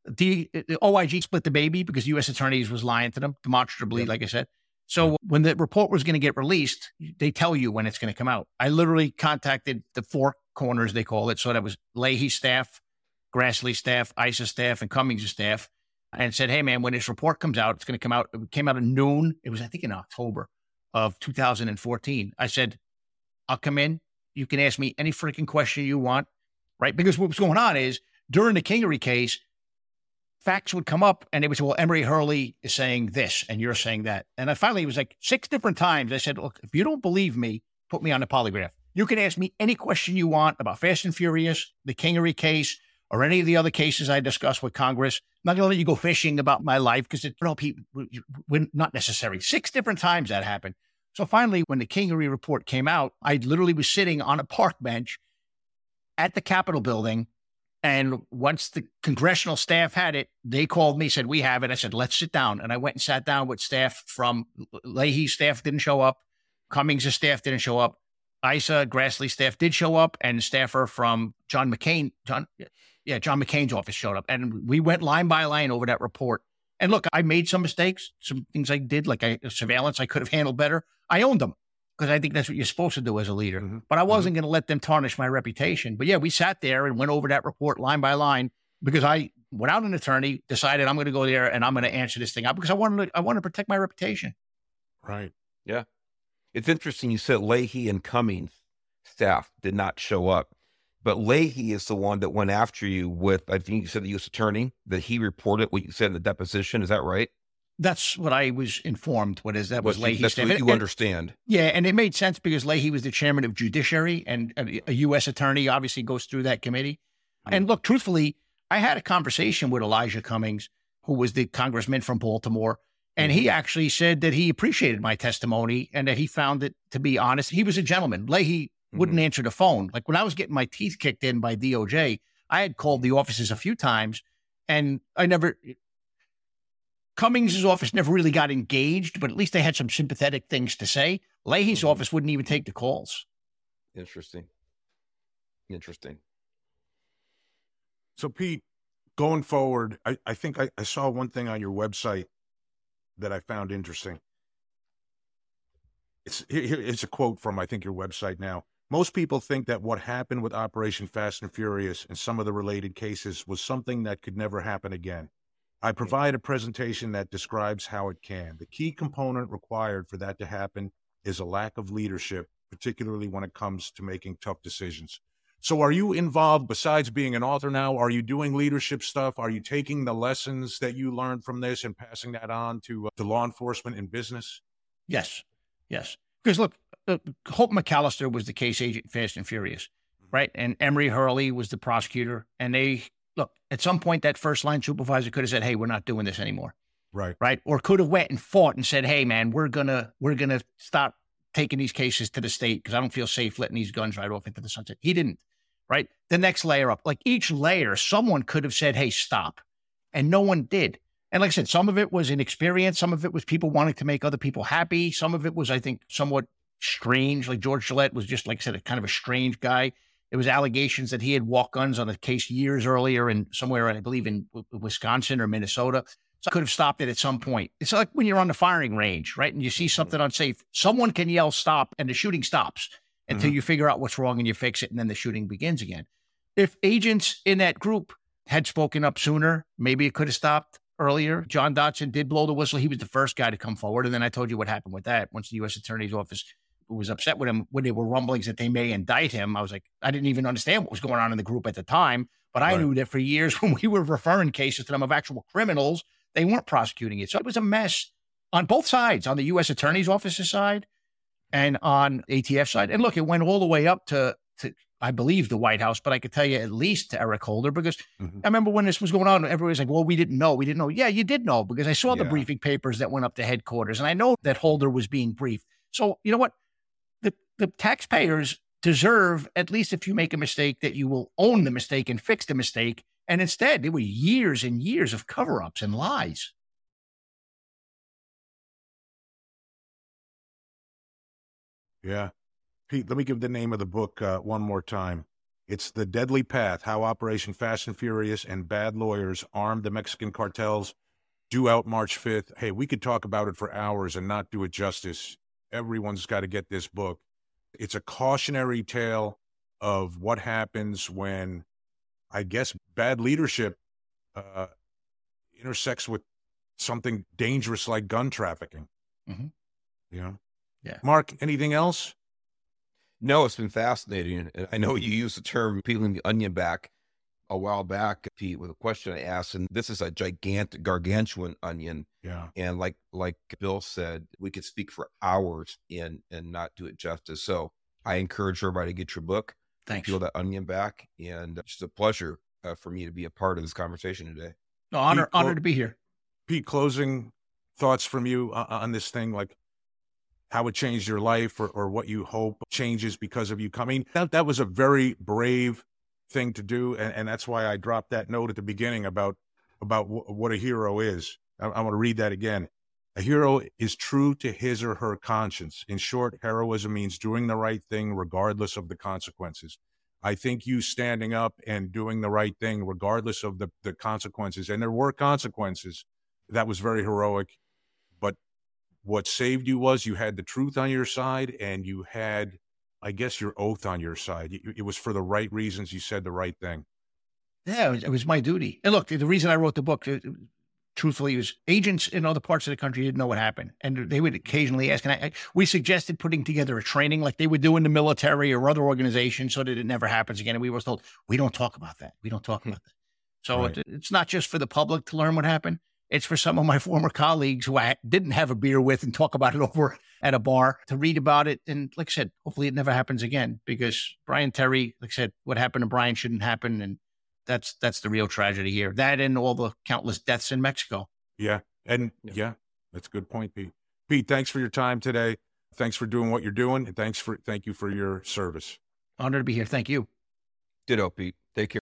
the, the, OIG split the baby because U.S. attorneys was lying to them demonstrably, yep. like I said. So when the report was going to get released, they tell you when it's going to come out. I literally contacted the four corners they call it. So that was Leahy staff, Grassley staff, Issa staff, and Cummings staff, and said, "Hey man, when this report comes out, it's going to come out. It came out at noon. It was I think in October. of 2014. I said, I'll come in. You can ask me any freaking question you want, right? Because what's going on is during the Kingery case, facts would come up and it was, well, Emory Hurley is saying this and you're saying that. And I finally it was like six different times. I said, look, if you don't believe me, put me on the polygraph. You can ask me any question you want about Fast and Furious, the Kingery case, or any of the other cases I discussed with Congress. I'm not going to let you go fishing about my life because it, no, people, not necessary. Six different times that happened. So finally, when the Kingery report came out, I literally was sitting on a park bench at the Capitol building. And once the congressional staff had it, they called me, said, We have it. I said, Let's sit down. And I went and sat down with staff from Leahy's staff didn't show up. Cummings' staff didn't show up. Issa Grassley staff did show up, and staffer from John McCain, John, yeah, John McCain's office showed up, and we went line by line over that report. And look, I made some mistakes, some things I did, like I, surveillance, I could have handled better. I owned them because I think that's what you're supposed to do as a leader. Mm-hmm. But I wasn't mm-hmm. going to let them tarnish my reputation. But yeah, we sat there and went over that report line by line because I, without an attorney, decided I'm going to go there and I'm going to answer this thing out because I wanted to, I want to protect my reputation. Right. Yeah. It's interesting you said Leahy and Cummings staff did not show up, but Leahy is the one that went after you with, I think you said the U.S. attorney, that he reported what you said in the deposition. Is that right? That's what I was informed. What is that? Was Leahy? That's staff. what you and, understand. Yeah, and it made sense because Leahy was the chairman of Judiciary, and a U.S. attorney obviously goes through that committee. Mm-hmm. And look, truthfully, I had a conversation with Elijah Cummings, who was the congressman from Baltimore, and he mm-hmm. actually said that he appreciated my testimony and that he found it to be honest. He was a gentleman. Leahy wouldn't mm-hmm. answer the phone. Like when I was getting my teeth kicked in by DOJ, I had called the offices a few times and I never, Cummings' office never really got engaged, but at least they had some sympathetic things to say. Leahy's mm-hmm. office wouldn't even take the calls. Interesting. Interesting. So, Pete, going forward, I, I think I, I saw one thing on your website that I found interesting. It's it's a quote from I think your website now. Most people think that what happened with Operation Fast and Furious and some of the related cases was something that could never happen again. I provide a presentation that describes how it can. The key component required for that to happen is a lack of leadership, particularly when it comes to making tough decisions. So, are you involved besides being an author now? Are you doing leadership stuff? Are you taking the lessons that you learned from this and passing that on to, uh, to law enforcement and business? Yes, yes. Because look, uh, Hope MacAllister was the case agent Fast and Furious, mm-hmm. right? And Emory Hurley was the prosecutor. And they, look, at some point, that first line supervisor could have said, hey, we're not doing this anymore. Right. Right. Or could have went and fought and said, hey, man, we're going to, we're going to stop taking these cases to the state because I don't feel safe letting these guns right off into the sunset. He didn't, right? The next layer up, like each layer, someone could have said, hey, stop. And no one did. And like I said, some of it was inexperience. Some of it was people wanting to make other people happy. Some of it was, I think, somewhat strange. Like George Gillett was just, like I said, a kind of a strange guy. There was allegations that he had walk guns on a case years earlier in somewhere, I believe, in Wisconsin or Minnesota. So I could have stopped it at some point. It's like when you're on the firing range, right? And you see mm-hmm. something unsafe, someone can yell stop and the shooting stops until mm-hmm. you figure out what's wrong and you fix it. And then the shooting begins again. If agents in that group had spoken up sooner, maybe it could have stopped earlier. John Dodson did blow the whistle. He was the first guy to come forward. And then I told you what happened with that. Once the U.S. Attorney's Office was upset with him when there were rumblings that they may indict him, I was like, I didn't even understand what was going on in the group at the time. But I right. knew that for years when we were referring cases to them of actual criminals, they weren't prosecuting it. So it was a mess on both sides, on the U.S. Attorney's Office's side and on ATF side. And look, it went all the way up to, to I believe the White House, but I could tell you at least to Eric Holder because mm-hmm. I remember when this was going on, everybody was like, well, we didn't know. We didn't know. Yeah, you did know because I saw yeah. the briefing papers that went up to headquarters and I know that Holder was being briefed. So, you know what? The, the taxpayers deserve, at least if you make a mistake, that you will own the mistake and fix the mistake. And instead, there were years and years of cover ups and lies. Yeah. Pete, let me give the name of the book uh, one more time. It's The Deadly Path How Operation Fast and Furious and Bad Lawyers Armed the Mexican Cartels, due out March 5th. Hey, we could talk about it for hours and not do it justice. Everyone's got to get this book. It's a cautionary tale of what happens when, I guess, bad leadership uh, intersects with something dangerous like gun trafficking. Mm-hmm. You know? Yeah. Mark, anything else? No, it's been fascinating. I know you used the term peeling the onion back a while back, Pete, with a question I asked, and this is a gigantic, gargantuan onion. Yeah. And like like Bill said, we could speak for hours and and not do it justice. So I encourage everybody to get your book, Thanks. peel that onion back, and it's just a pleasure uh, for me to be a part of this conversation today. No, honor, Pete, clo- honor to be here. Pete, closing thoughts from you uh, on this thing, like how it changed your life or, or what you hope changes because of you coming. That, that was a very brave thing to do. And, and that's why I dropped that note at the beginning about, about w- what a hero is. I, I want to read that again. A hero is true to his or her conscience. In short, heroism means doing the right thing regardless of the consequences. I think you standing up and doing the right thing regardless of the, the consequences, and there were consequences, that was very heroic. What saved you was you had the truth on your side and you had, I guess, your oath on your side. It, was for the right reasons. You said the right thing. Yeah, it was, my duty. And look, the reason I wrote the book, it- it- truthfully, was agents in other parts of the country didn't know what happened, and they would occasionally ask. And I, I, we suggested putting together a training like they would do in the military or other organizations, so that it never happens again. And we were told we don't talk about that. We don't talk Hmm. about that. So Right. it, it's not just for the public to learn what happened. It's for some of my former colleagues who I didn't have a beer with and talk about it over at a bar to read about it. And like I said, hopefully it never happens again because Brian Terry, like I said, what happened to Brian shouldn't happen. And that's that's the real tragedy here. That and all the countless deaths in Mexico. Yeah. And Yeah. yeah, that's a good point, Pete. Pete, thanks for your time today. Thanks for doing what you're doing. And thanks for, thank you for your service. Honor to be here. Thank you. Ditto, Pete. Take care.